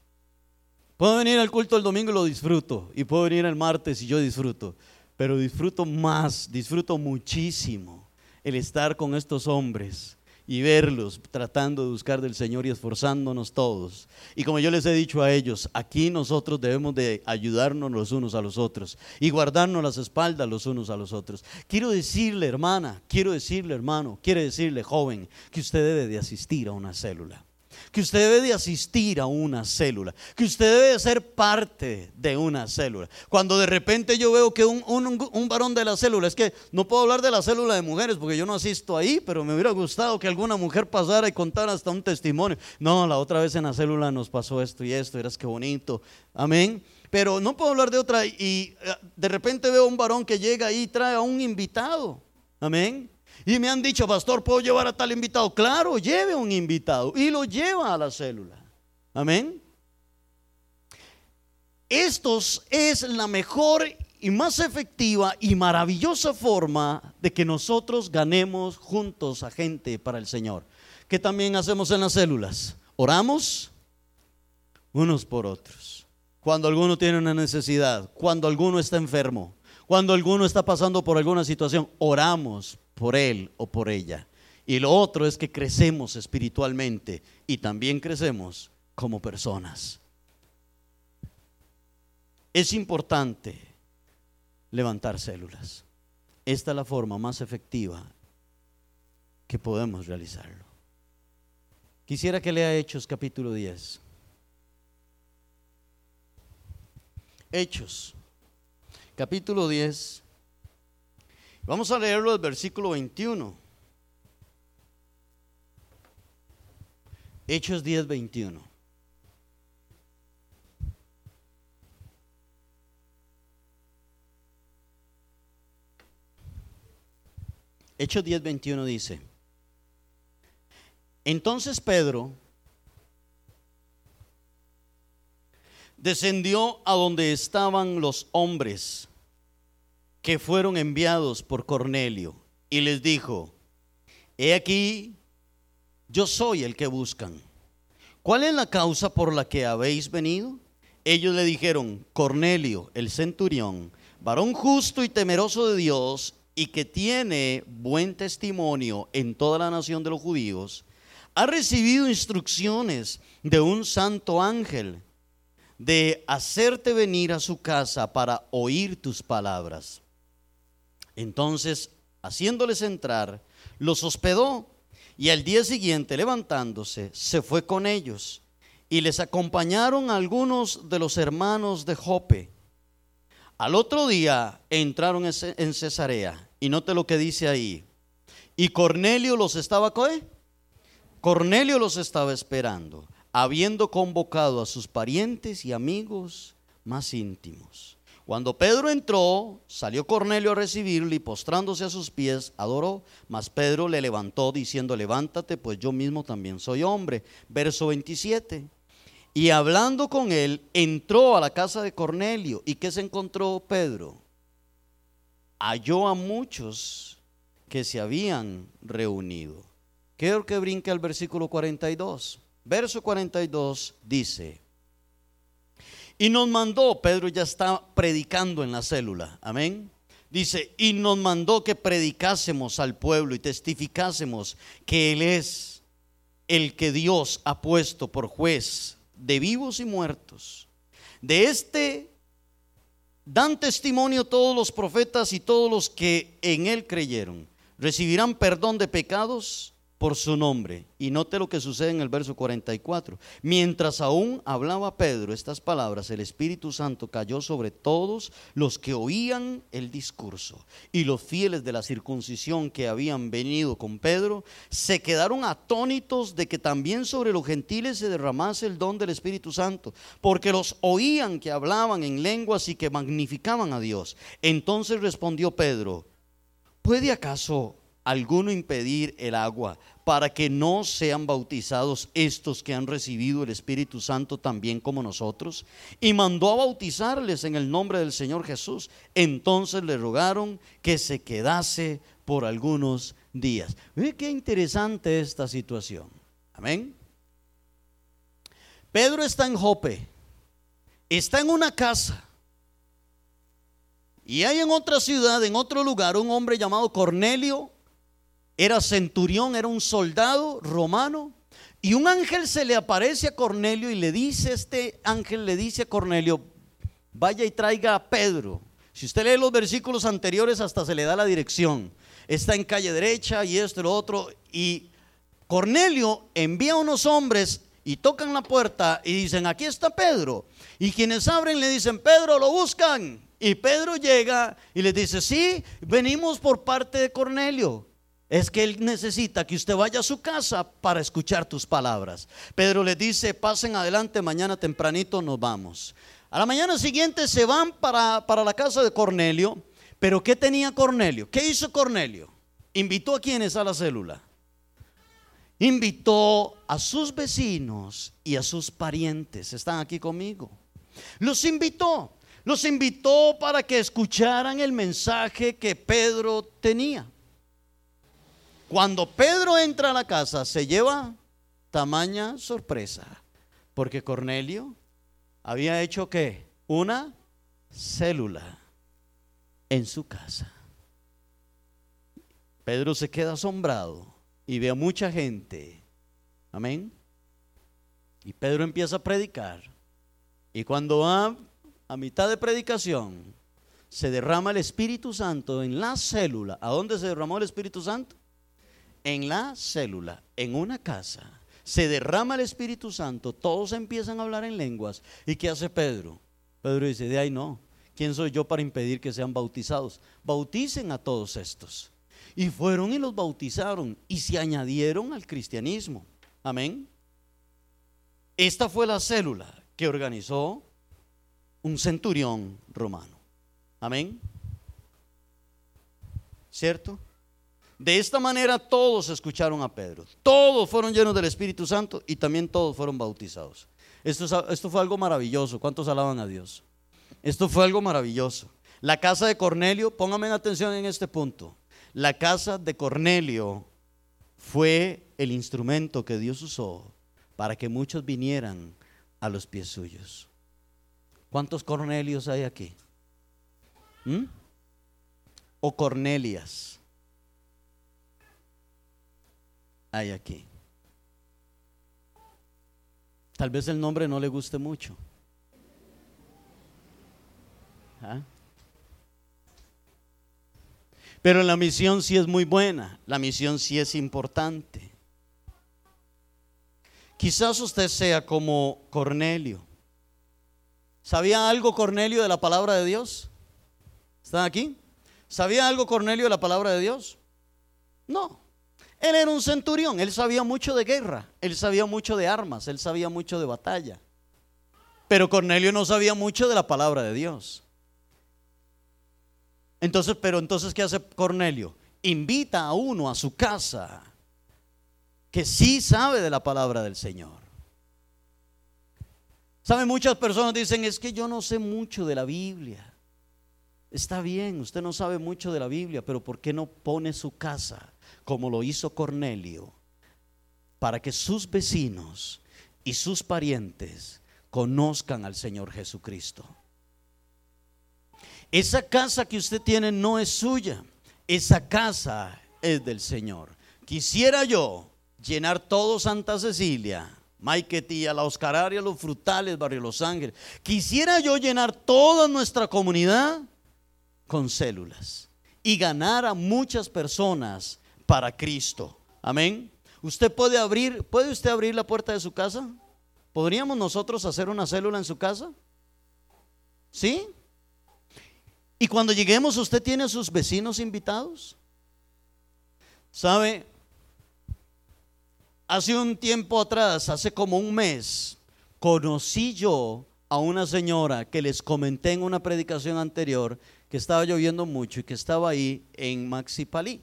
Puedo venir al culto el domingo y lo disfruto, y puedo venir el martes y yo disfruto, pero disfruto más, disfruto muchísimo el estar con estos hombres y verlos tratando de buscar del Señor y esforzándonos todos. Y como yo les he dicho a ellos, aquí nosotros debemos de ayudarnos los unos a los otros y guardarnos las espaldas los unos a los otros. Quiero decirle, hermana, quiero decirle, hermano, quiero decirle, joven, que usted debe de asistir a una célula que usted debe de asistir a una célula, que usted debe de ser parte de una célula. Cuando de repente yo veo que un, un, varón de la célula, es que no puedo hablar de la célula de mujeres porque yo no asisto ahí, pero me hubiera gustado que alguna mujer pasara y contara hasta un testimonio. No, la otra vez en la célula nos pasó esto y esto, eras que bonito. Amén pero no puedo hablar de otra y eh, de repente veo un varón que llega ahí y trae a un invitado. Amén. Y me han dicho, pastor, ¿puedo llevar a tal invitado? Claro, lleve un invitado y lo lleva a la célula. Amén. Estos es la mejor y más efectiva y maravillosa forma de que nosotros ganemos juntos a gente para el Señor. ¿Qué también hacemos en las células? Oramos unos por otros. Cuando alguno tiene una necesidad, cuando alguno está enfermo, cuando alguno está pasando por alguna situación, oramos por él o por ella. Y lo otro es que crecemos espiritualmente y también crecemos como personas. Es importante levantar células. Esta es la forma más efectiva que podemos realizarlo. Quisiera que lea Hechos capítulo 10. Hechos capítulo 10 Vamos a leerlo del versículo 21. Hechos 10, 21. Hechos 10, 21 dice, entonces Pedro descendió a donde estaban los hombres que fueron enviados por Cornelio y les dijo, he aquí, yo soy el que buscan. ¿Cuál es la causa por la que habéis venido? Ellos le dijeron, Cornelio, el centurión, varón justo y temeroso de Dios y que tiene buen testimonio en toda la nación de los judíos, ha recibido instrucciones de un santo ángel de hacerte venir a su casa para oír tus palabras. Entonces, haciéndoles entrar, los hospedó y al día siguiente, levantándose, se fue con ellos y les acompañaron algunos de los hermanos de Jope. Al otro día entraron en Cesarea y note lo que dice ahí. Y Cornelio los estaba. Cornelio los estaba esperando, habiendo convocado a sus parientes y amigos más íntimos. Cuando Pedro entró, salió Cornelio a recibirle y postrándose a sus pies, adoró. Mas Pedro le levantó diciendo, levántate, pues yo mismo también soy hombre. Verso 27. Y hablando con él, entró a la casa de Cornelio. ¿Y qué se encontró Pedro? Halló a muchos que se habían reunido Quiero que brinque al versículo 42. Verso 42 dice, y nos mandó, Pedro ya está predicando en la célula, amén. Dice, y nos mandó que predicásemos al pueblo y testificásemos que Él es el que Dios ha puesto por juez de vivos y muertos. De este dan testimonio todos los profetas y todos los que en Él creyeron. Recibirán perdón de pecados por su nombre. Y note lo que sucede en el verso 44. Mientras aún hablaba Pedro estas palabras, el Espíritu Santo cayó sobre todos los que oían el discurso. Y los fieles de la circuncisión que habían venido con Pedro se quedaron atónitos de que también sobre los gentiles se derramase el don del Espíritu Santo, porque los oían que hablaban en lenguas y que magnificaban a Dios. Entonces respondió Pedro, ¿puede acaso alguno impedir el agua para que no sean bautizados estos que han recibido el Espíritu Santo también como nosotros? Y mandó a bautizarles en el nombre del Señor Jesús. Entonces le rogaron que se quedase por algunos días. Ve qué interesante esta situación. Amén. Pedro está en Jope, está en una casa. Y hay en otra ciudad, en otro lugar, un hombre llamado Cornelio, era centurión, era un soldado romano. Y un ángel se le aparece a Cornelio y le dice, este ángel le dice a Cornelio, vaya y traiga a Pedro. Si usted lee los versículos anteriores, hasta se le da la dirección. Está en calle derecha y esto y lo otro. Y Cornelio envía a unos hombres y tocan la puerta y dicen, aquí está Pedro. Y quienes abren le dicen, Pedro, lo buscan. Y Pedro llega y les dice, sí, venimos por parte de Cornelio es que Él necesita que usted vaya a su casa para escuchar tus palabras. Pedro le dice, pasen adelante, mañana tempranito nos vamos. A la mañana siguiente se van para, para la casa de Cornelio, pero ¿qué tenía Cornelio? ¿Qué hizo Cornelio? Invitó a quienes a la célula. Invitó a sus vecinos y a sus parientes. Están aquí conmigo. Los invitó. Los invitó para que escucharan el mensaje que Pedro tenía. Cuando Pedro entra a la casa, se lleva tamaña sorpresa, porque Cornelio había hecho que una célula en su casa. Pedro se queda asombrado y ve a mucha gente. Amén. Y Pedro empieza a predicar. Y cuando va a mitad de predicación, se derrama el Espíritu Santo en la célula. ¿A dónde se derramó el Espíritu Santo? En la célula, en una casa, se derrama el Espíritu Santo, todos empiezan a hablar en lenguas. ¿Y qué hace Pedro? Pedro dice, de ahí no, ¿quién soy yo para impedir que sean bautizados? Bauticen a todos estos. Y fueron y los bautizaron y se añadieron al cristianismo. Amén. Esta fue la célula que organizó un centurión romano. Amén. ¿Cierto? De esta manera todos escucharon a Pedro. Todos fueron llenos del Espíritu Santo y también todos fueron bautizados. Esto, esto fue algo maravilloso. ¿Cuántos alaban a Dios? Esto fue algo maravilloso. La casa de Cornelio, póngame atención en este punto. La casa de Cornelio fue el instrumento que Dios usó para que muchos vinieran a los pies suyos. ¿Cuántos Cornelios hay aquí? ¿Mm? O Cornelias hay aquí. Tal vez el nombre no le guste mucho. ¿ah? Pero la misión sí es muy buena, la misión sí es importante. Quizás usted sea como Cornelio. ¿Sabía algo Cornelio de la palabra de Dios? ¿Están aquí? ¿Sabía algo Cornelio de la palabra de Dios? No. Él era un centurión, él sabía mucho de guerra, él sabía mucho de armas, él sabía mucho de batalla. Pero Cornelio no sabía mucho de la palabra de Dios. Entonces, pero entonces, ¿qué hace Cornelio? Invita a uno a su casa que sí sabe de la palabra del Señor. ¿Sabe? Muchas personas dicen, es que yo no sé mucho de la Biblia. Está bien, usted no sabe mucho de la Biblia, pero ¿por qué no pone su casa como lo hizo Cornelio para que sus vecinos y sus parientes conozcan al Señor Jesucristo? Esa casa que usted tiene no es suya, esa casa es del Señor. Quisiera yo llenar todo Santa Cecilia, Maiquetía, la Oscararia, los Frutales, Barrio Los Ángeles. Quisiera yo llenar toda nuestra comunidad con células y ganar a muchas personas para Cristo. Amén. ¿Usted puede abrir, puede usted abrir la puerta de su casa? ¿Podríamos nosotros hacer una célula en su casa? ¿Sí? Y cuando lleguemos, ¿usted tiene a sus vecinos invitados? ¿Sabe? Hace un tiempo atrás, hace como un mes, conocí yo a una señora que les comenté en una predicación anterior que estaba lloviendo mucho y que estaba ahí en Maxipalí.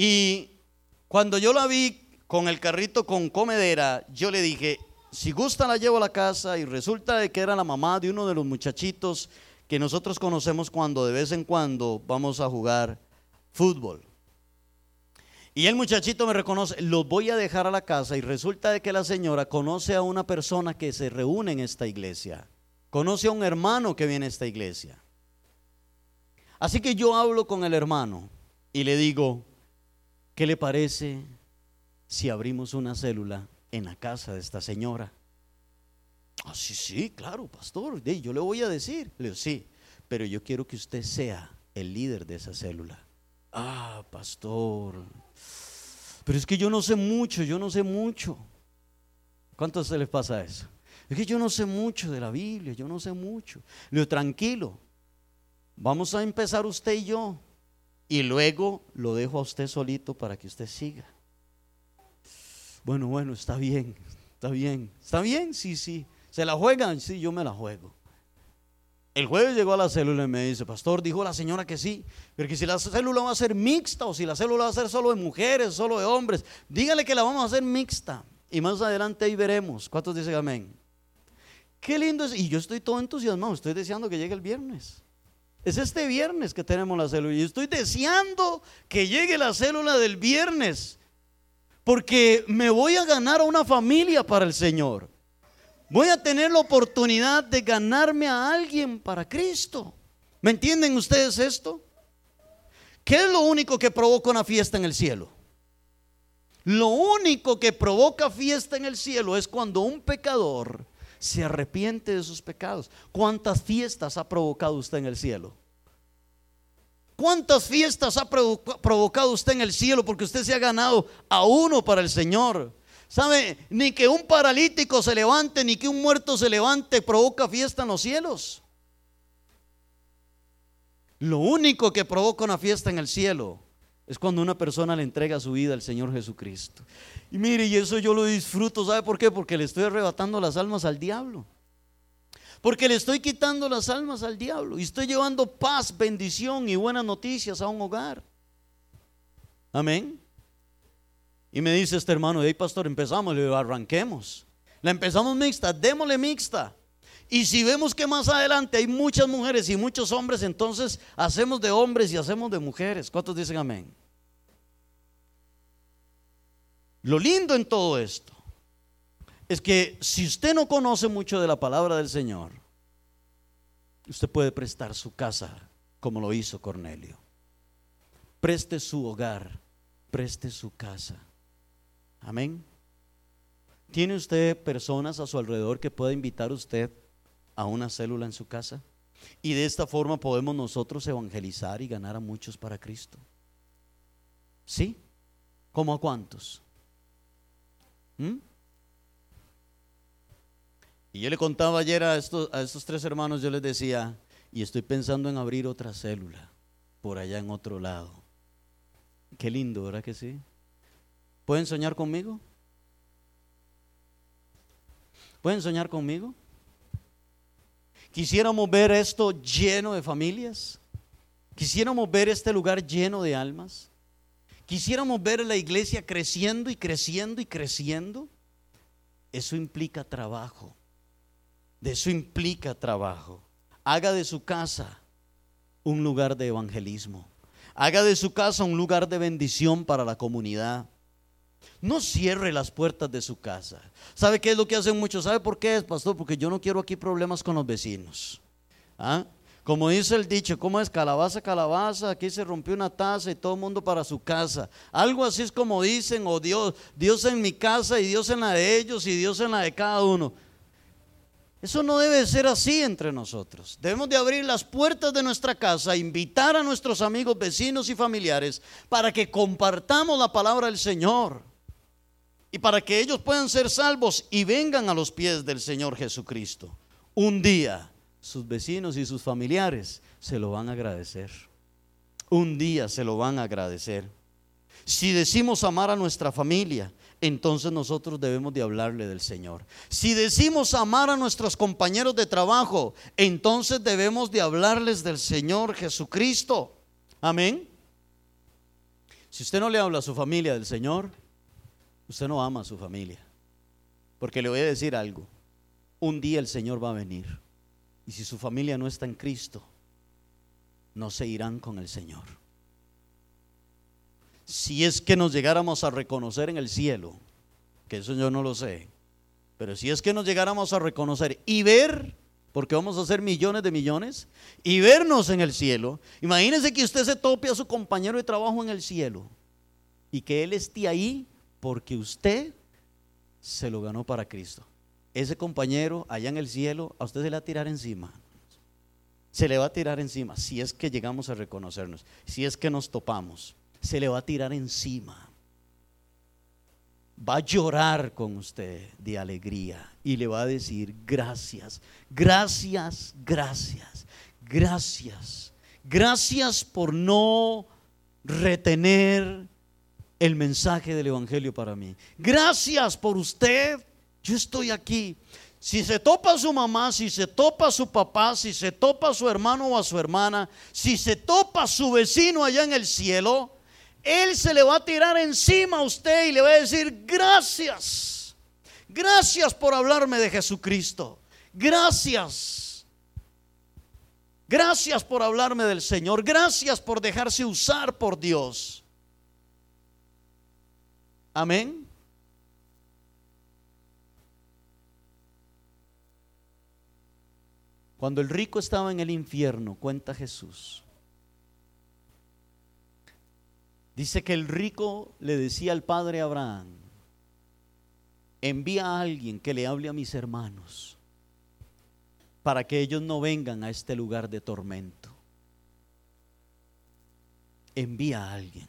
Y cuando yo la vi con el carrito con comedera, yo le dije, si gusta la llevo a la casa y resulta que era la mamá de uno de los muchachitos que nosotros conocemos cuando de vez en cuando vamos a jugar fútbol. Y el muchachito me reconoce, los voy a dejar a la casa y resulta de que la señora conoce a una persona que se reúne en esta iglesia. Conoce a un hermano que viene a esta iglesia. Así que yo hablo con el hermano y le digo, ¿qué le parece si abrimos una célula en la casa de esta señora? Ah, sí, sí, claro, pastor. Yo le voy a decir. Le digo, sí, pero yo quiero que usted sea el líder de esa célula. Ah, pastor. Pero es que yo no sé mucho, yo no sé mucho. ¿Cuánto se les pasa eso? Es que yo no sé mucho de la Biblia, yo no sé mucho. Le digo, tranquilo, vamos a empezar usted y yo. Y luego lo dejo a usted solito para que usted siga. Bueno, bueno, está bien, está bien. ¿Está bien? Sí, sí. ¿Se la juegan? Sí, yo me la juego. El jueves llegó a la célula y me dice, pastor, dijo la señora que sí, pero que si la célula va a ser mixta o si la célula va a ser solo de mujeres, solo de hombres, dígale que la vamos a hacer mixta. Y más adelante ahí veremos. ¿Cuántos dicen amén? Qué lindo es. Y yo estoy todo entusiasmado, estoy deseando que llegue el viernes. Es este viernes que tenemos la célula. Y estoy deseando que llegue la célula del viernes. Porque me voy a ganar a una familia para el Señor. Voy a tener la oportunidad de ganarme a alguien para Cristo. ¿Me entienden ustedes esto? ¿Qué es lo único que provoca una fiesta en el cielo? Lo único que provoca fiesta en el cielo es cuando un pecador se arrepiente de sus pecados. ¿Cuántas fiestas ha provocado usted en el cielo? ¿Cuántas fiestas ha provocado usted en el cielo porque usted se ha ganado a uno para el Señor? ¿Sabe? Ni que un paralítico se levante, ni que un muerto se levante, provoca fiesta en los cielos. Lo único que provoca una fiesta en el cielo es cuando una persona le entrega su vida al Señor Jesucristo. Y mire, y eso yo lo disfruto, ¿sabe por qué? Porque le estoy arrebatando las almas al diablo. Porque le estoy quitando las almas al diablo y estoy llevando paz, bendición y buenas noticias a un hogar. Amén. Y me dice este hermano, hey pastor, empezamos, le arranquemos. La empezamos mixta, démosle mixta. Y si vemos que más adelante hay muchas mujeres y muchos hombres, entonces hacemos de hombres y hacemos de mujeres. ¿Cuántos dicen amén? Lo lindo en todo esto es que si usted no conoce mucho de la palabra del Señor, usted puede prestar su casa como lo hizo Cornelio. Preste su hogar, preste su casa. Amén. ¿Tiene usted personas a su alrededor que pueda invitar usted a una célula en su casa? Y de esta forma podemos nosotros evangelizar y ganar a muchos para Cristo. ¿Sí? ¿Cómo a cuántos? ¿Mm? Y yo le contaba ayer a estos, a estos tres hermanos, yo les decía, y estoy pensando en abrir otra célula por allá en otro lado. Qué lindo, ¿verdad que sí? ¿Pueden soñar conmigo? ¿Pueden soñar conmigo? Quisiéramos ver esto lleno de familias. Quisiéramos ver este lugar lleno de almas. Quisiéramos ver la iglesia creciendo y creciendo y creciendo. Eso implica trabajo. De eso implica trabajo. Haga de su casa un lugar de evangelismo. Haga de su casa un lugar de bendición para la comunidad. No cierre las puertas de su casa. ¿Sabe qué es lo que hacen muchos? ¿Sabe por qué es, pastor? Porque yo no quiero aquí problemas con los vecinos. ¿Ah? Como dice el dicho, ¿cómo es? Calabaza, calabaza, aquí se rompió una taza y todo el mundo para su casa. Algo así es como dicen, o Dios, Dios en mi casa y Dios en la de ellos y Dios en la de cada uno. Eso no debe ser así entre nosotros. Debemos de abrir las puertas de nuestra casa, invitar a nuestros amigos, vecinos y familiares para que compartamos la palabra del Señor y para que ellos puedan ser salvos y vengan a los pies del Señor Jesucristo. Un día sus vecinos y sus familiares se lo van a agradecer. Un día se lo van a agradecer. Si decimos amar a nuestra familia, entonces nosotros debemos de hablarle del Señor. Si decimos amar a nuestros compañeros de trabajo, entonces debemos de hablarles del Señor Jesucristo. Amén. Si usted no le habla a su familia del Señor, usted no ama a su familia. Porque le voy a decir algo. Un día el Señor va a venir. Y si su familia no está en Cristo, no se irán con el Señor si es que nos llegáramos a reconocer en el cielo, que eso yo no lo sé, pero si es que nos llegáramos a reconocer y ver, porque vamos a ser millones de millones, y vernos en el cielo, imagínense que usted se tope a su compañero de trabajo en el cielo y que él esté ahí porque usted se lo ganó para Cristo. Ese compañero allá en el cielo, a usted se le va a tirar encima. Se le va a tirar encima si es que llegamos a reconocernos, si es que nos topamos se le va a tirar encima. Va a llorar con usted de alegría y le va a decir gracias, gracias, gracias, gracias, gracias por no retener el mensaje del Evangelio para mí. Gracias por usted. Yo estoy aquí. Si se topa su mamá, si se topa su papá, si se topa su hermano o a su hermana, si se topa su vecino allá en el cielo, él se le va a tirar encima a usted y le va a decir, gracias, gracias por hablarme de Jesucristo, gracias, gracias por hablarme del Señor, gracias por dejarse usar por Dios. Amén. Cuando el rico estaba en el infierno, cuenta Jesús, Dice que el rico le decía al padre Abraham, envía a alguien que le hable a mis hermanos para que ellos no vengan a este lugar de tormento. Envía a alguien.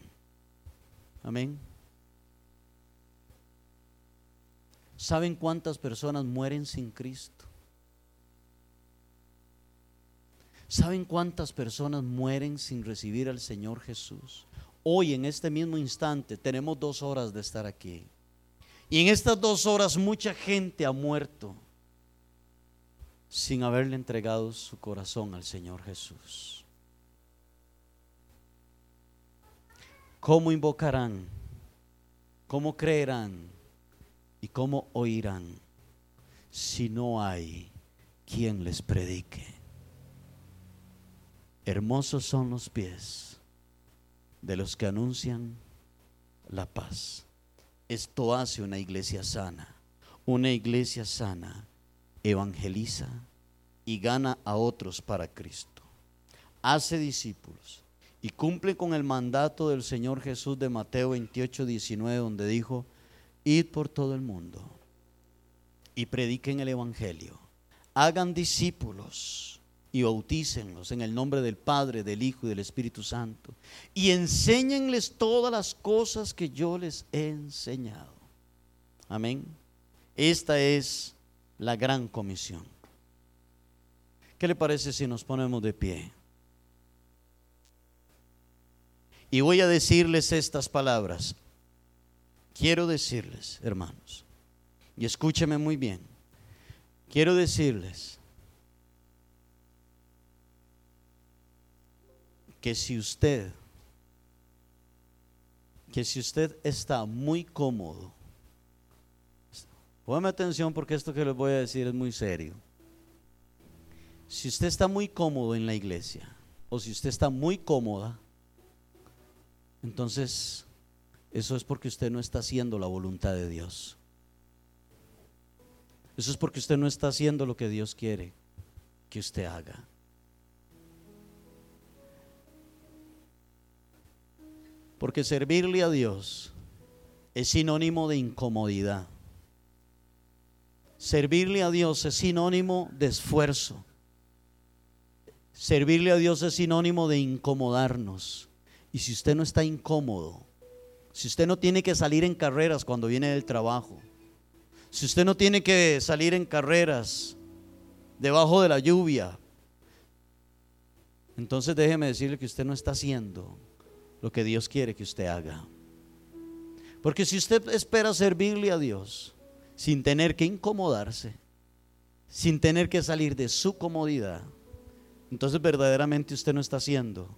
Amén. ¿Saben cuántas personas mueren sin Cristo? ¿Saben cuántas personas mueren sin recibir al Señor Jesús? Hoy, en este mismo instante, tenemos dos horas de estar aquí. Y en estas dos horas mucha gente ha muerto sin haberle entregado su corazón al Señor Jesús. ¿Cómo invocarán? ¿Cómo creerán? ¿Y cómo oirán si no hay quien les predique? Hermosos son los pies de los que anuncian la paz. Esto hace una iglesia sana. Una iglesia sana evangeliza y gana a otros para Cristo. Hace discípulos y cumple con el mandato del Señor Jesús de Mateo 28, 19, donde dijo, id por todo el mundo y prediquen el Evangelio. Hagan discípulos y bautícenlos en el nombre del Padre, del Hijo y del Espíritu Santo. Y enséñenles todas las cosas que yo les he enseñado. Amén. Esta es la gran comisión. ¿Qué le parece si nos ponemos de pie? Y voy a decirles estas palabras. Quiero decirles, hermanos, y escúcheme muy bien, quiero decirles que si usted, que si usted está muy cómodo, póngame atención porque esto que les voy a decir es muy serio. Si usted está muy cómodo en la iglesia, o si usted está muy cómoda, entonces eso es porque usted no está haciendo la voluntad de Dios. Eso es porque usted no está haciendo lo que Dios quiere que usted haga. Porque servirle a Dios es sinónimo de incomodidad. Servirle a Dios es sinónimo de esfuerzo. Servirle a Dios es sinónimo de incomodarnos. Y si usted no está incómodo, si usted no tiene que salir en carreras cuando viene del trabajo, si usted no tiene que salir en carreras debajo de la lluvia, entonces déjeme decirle que usted no está haciendo lo que Dios quiere que usted haga. Porque si usted espera servirle a Dios sin tener que incomodarse, sin tener que salir de su comodidad, entonces verdaderamente usted no está haciendo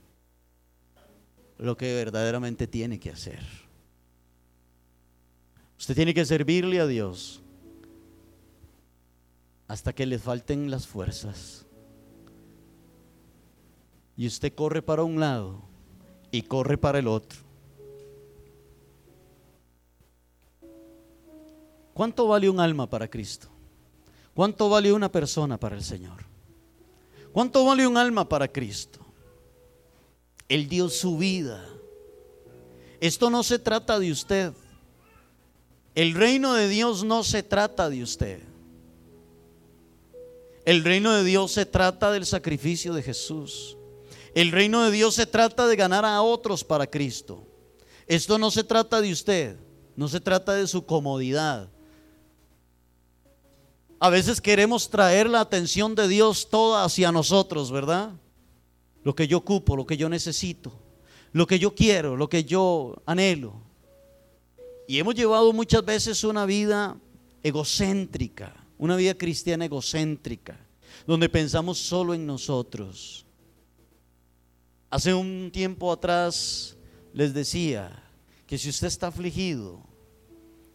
lo que verdaderamente tiene que hacer. Usted tiene que servirle a Dios hasta que le falten las fuerzas. Y usted corre para un lado y corre para el otro. ¿Cuánto vale un alma para Cristo? ¿Cuánto vale una persona para el Señor? ¿Cuánto vale un alma para Cristo? Él dio su vida. Esto no se trata de usted. El reino de Dios no se trata de usted. El reino de Dios se trata del sacrificio de Jesús. El reino de Dios se trata de ganar a otros para Cristo. Esto no se trata de usted, no se trata de su comodidad. A veces queremos traer la atención de Dios toda hacia nosotros, ¿verdad? Lo que yo ocupo, lo que yo necesito, lo que yo quiero, lo que yo anhelo. Y hemos llevado muchas veces una vida egocéntrica, una vida cristiana egocéntrica, donde pensamos solo en nosotros. Hace un tiempo atrás les decía que si usted está afligido,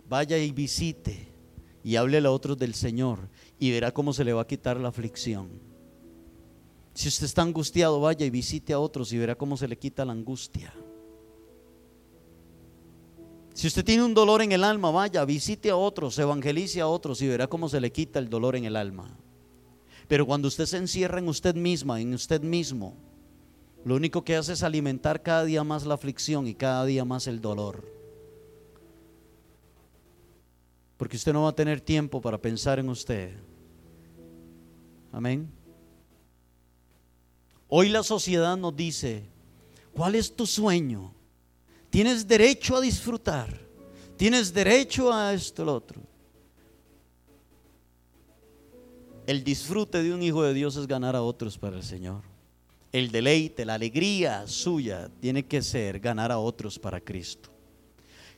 vaya y visite y hable a otros del Señor y verá cómo se le va a quitar la aflicción. Si usted está angustiado, vaya y visite a otros y verá cómo se le quita la angustia. Si usted tiene un dolor en el alma, vaya, visite a otros, evangelice a otros y verá cómo se le quita el dolor en el alma. Pero cuando usted se encierra en usted misma, en usted mismo, lo único que hace es alimentar cada día más la aflicción y cada día más el dolor. Porque usted no va a tener tiempo para pensar en usted. Amén. Hoy la sociedad nos dice, ¿cuál es tu sueño? Tienes derecho a disfrutar. Tienes derecho a esto, lo otro. El disfrute de un hijo de Dios es ganar a otros para el Señor el deleite, la alegría suya tiene que ser ganar a otros para Cristo.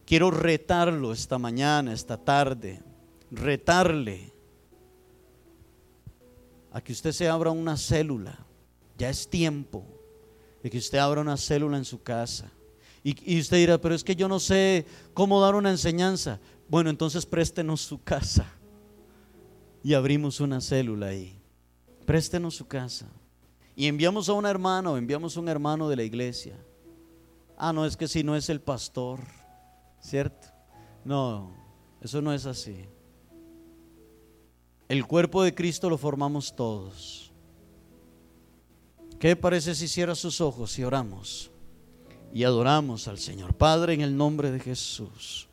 Quiero retarlo esta mañana, esta tarde, retarle a que usted se abra una célula. Ya es tiempo de que usted abra una célula en su casa. Y, usted dirá, pero es que yo no sé cómo dar una enseñanza. Bueno, entonces préstenos su casa. Y abrimos una célula ahí. Préstenos su casa y enviamos a un hermano, enviamos a un hermano de la iglesia. Ah, no, es que si no es el pastor, ¿cierto? No, eso no es así. El cuerpo de Cristo lo formamos todos. ¿Qué parece si cierra sus ojos y oramos? Y adoramos al Señor. Padre, en el nombre de Jesús.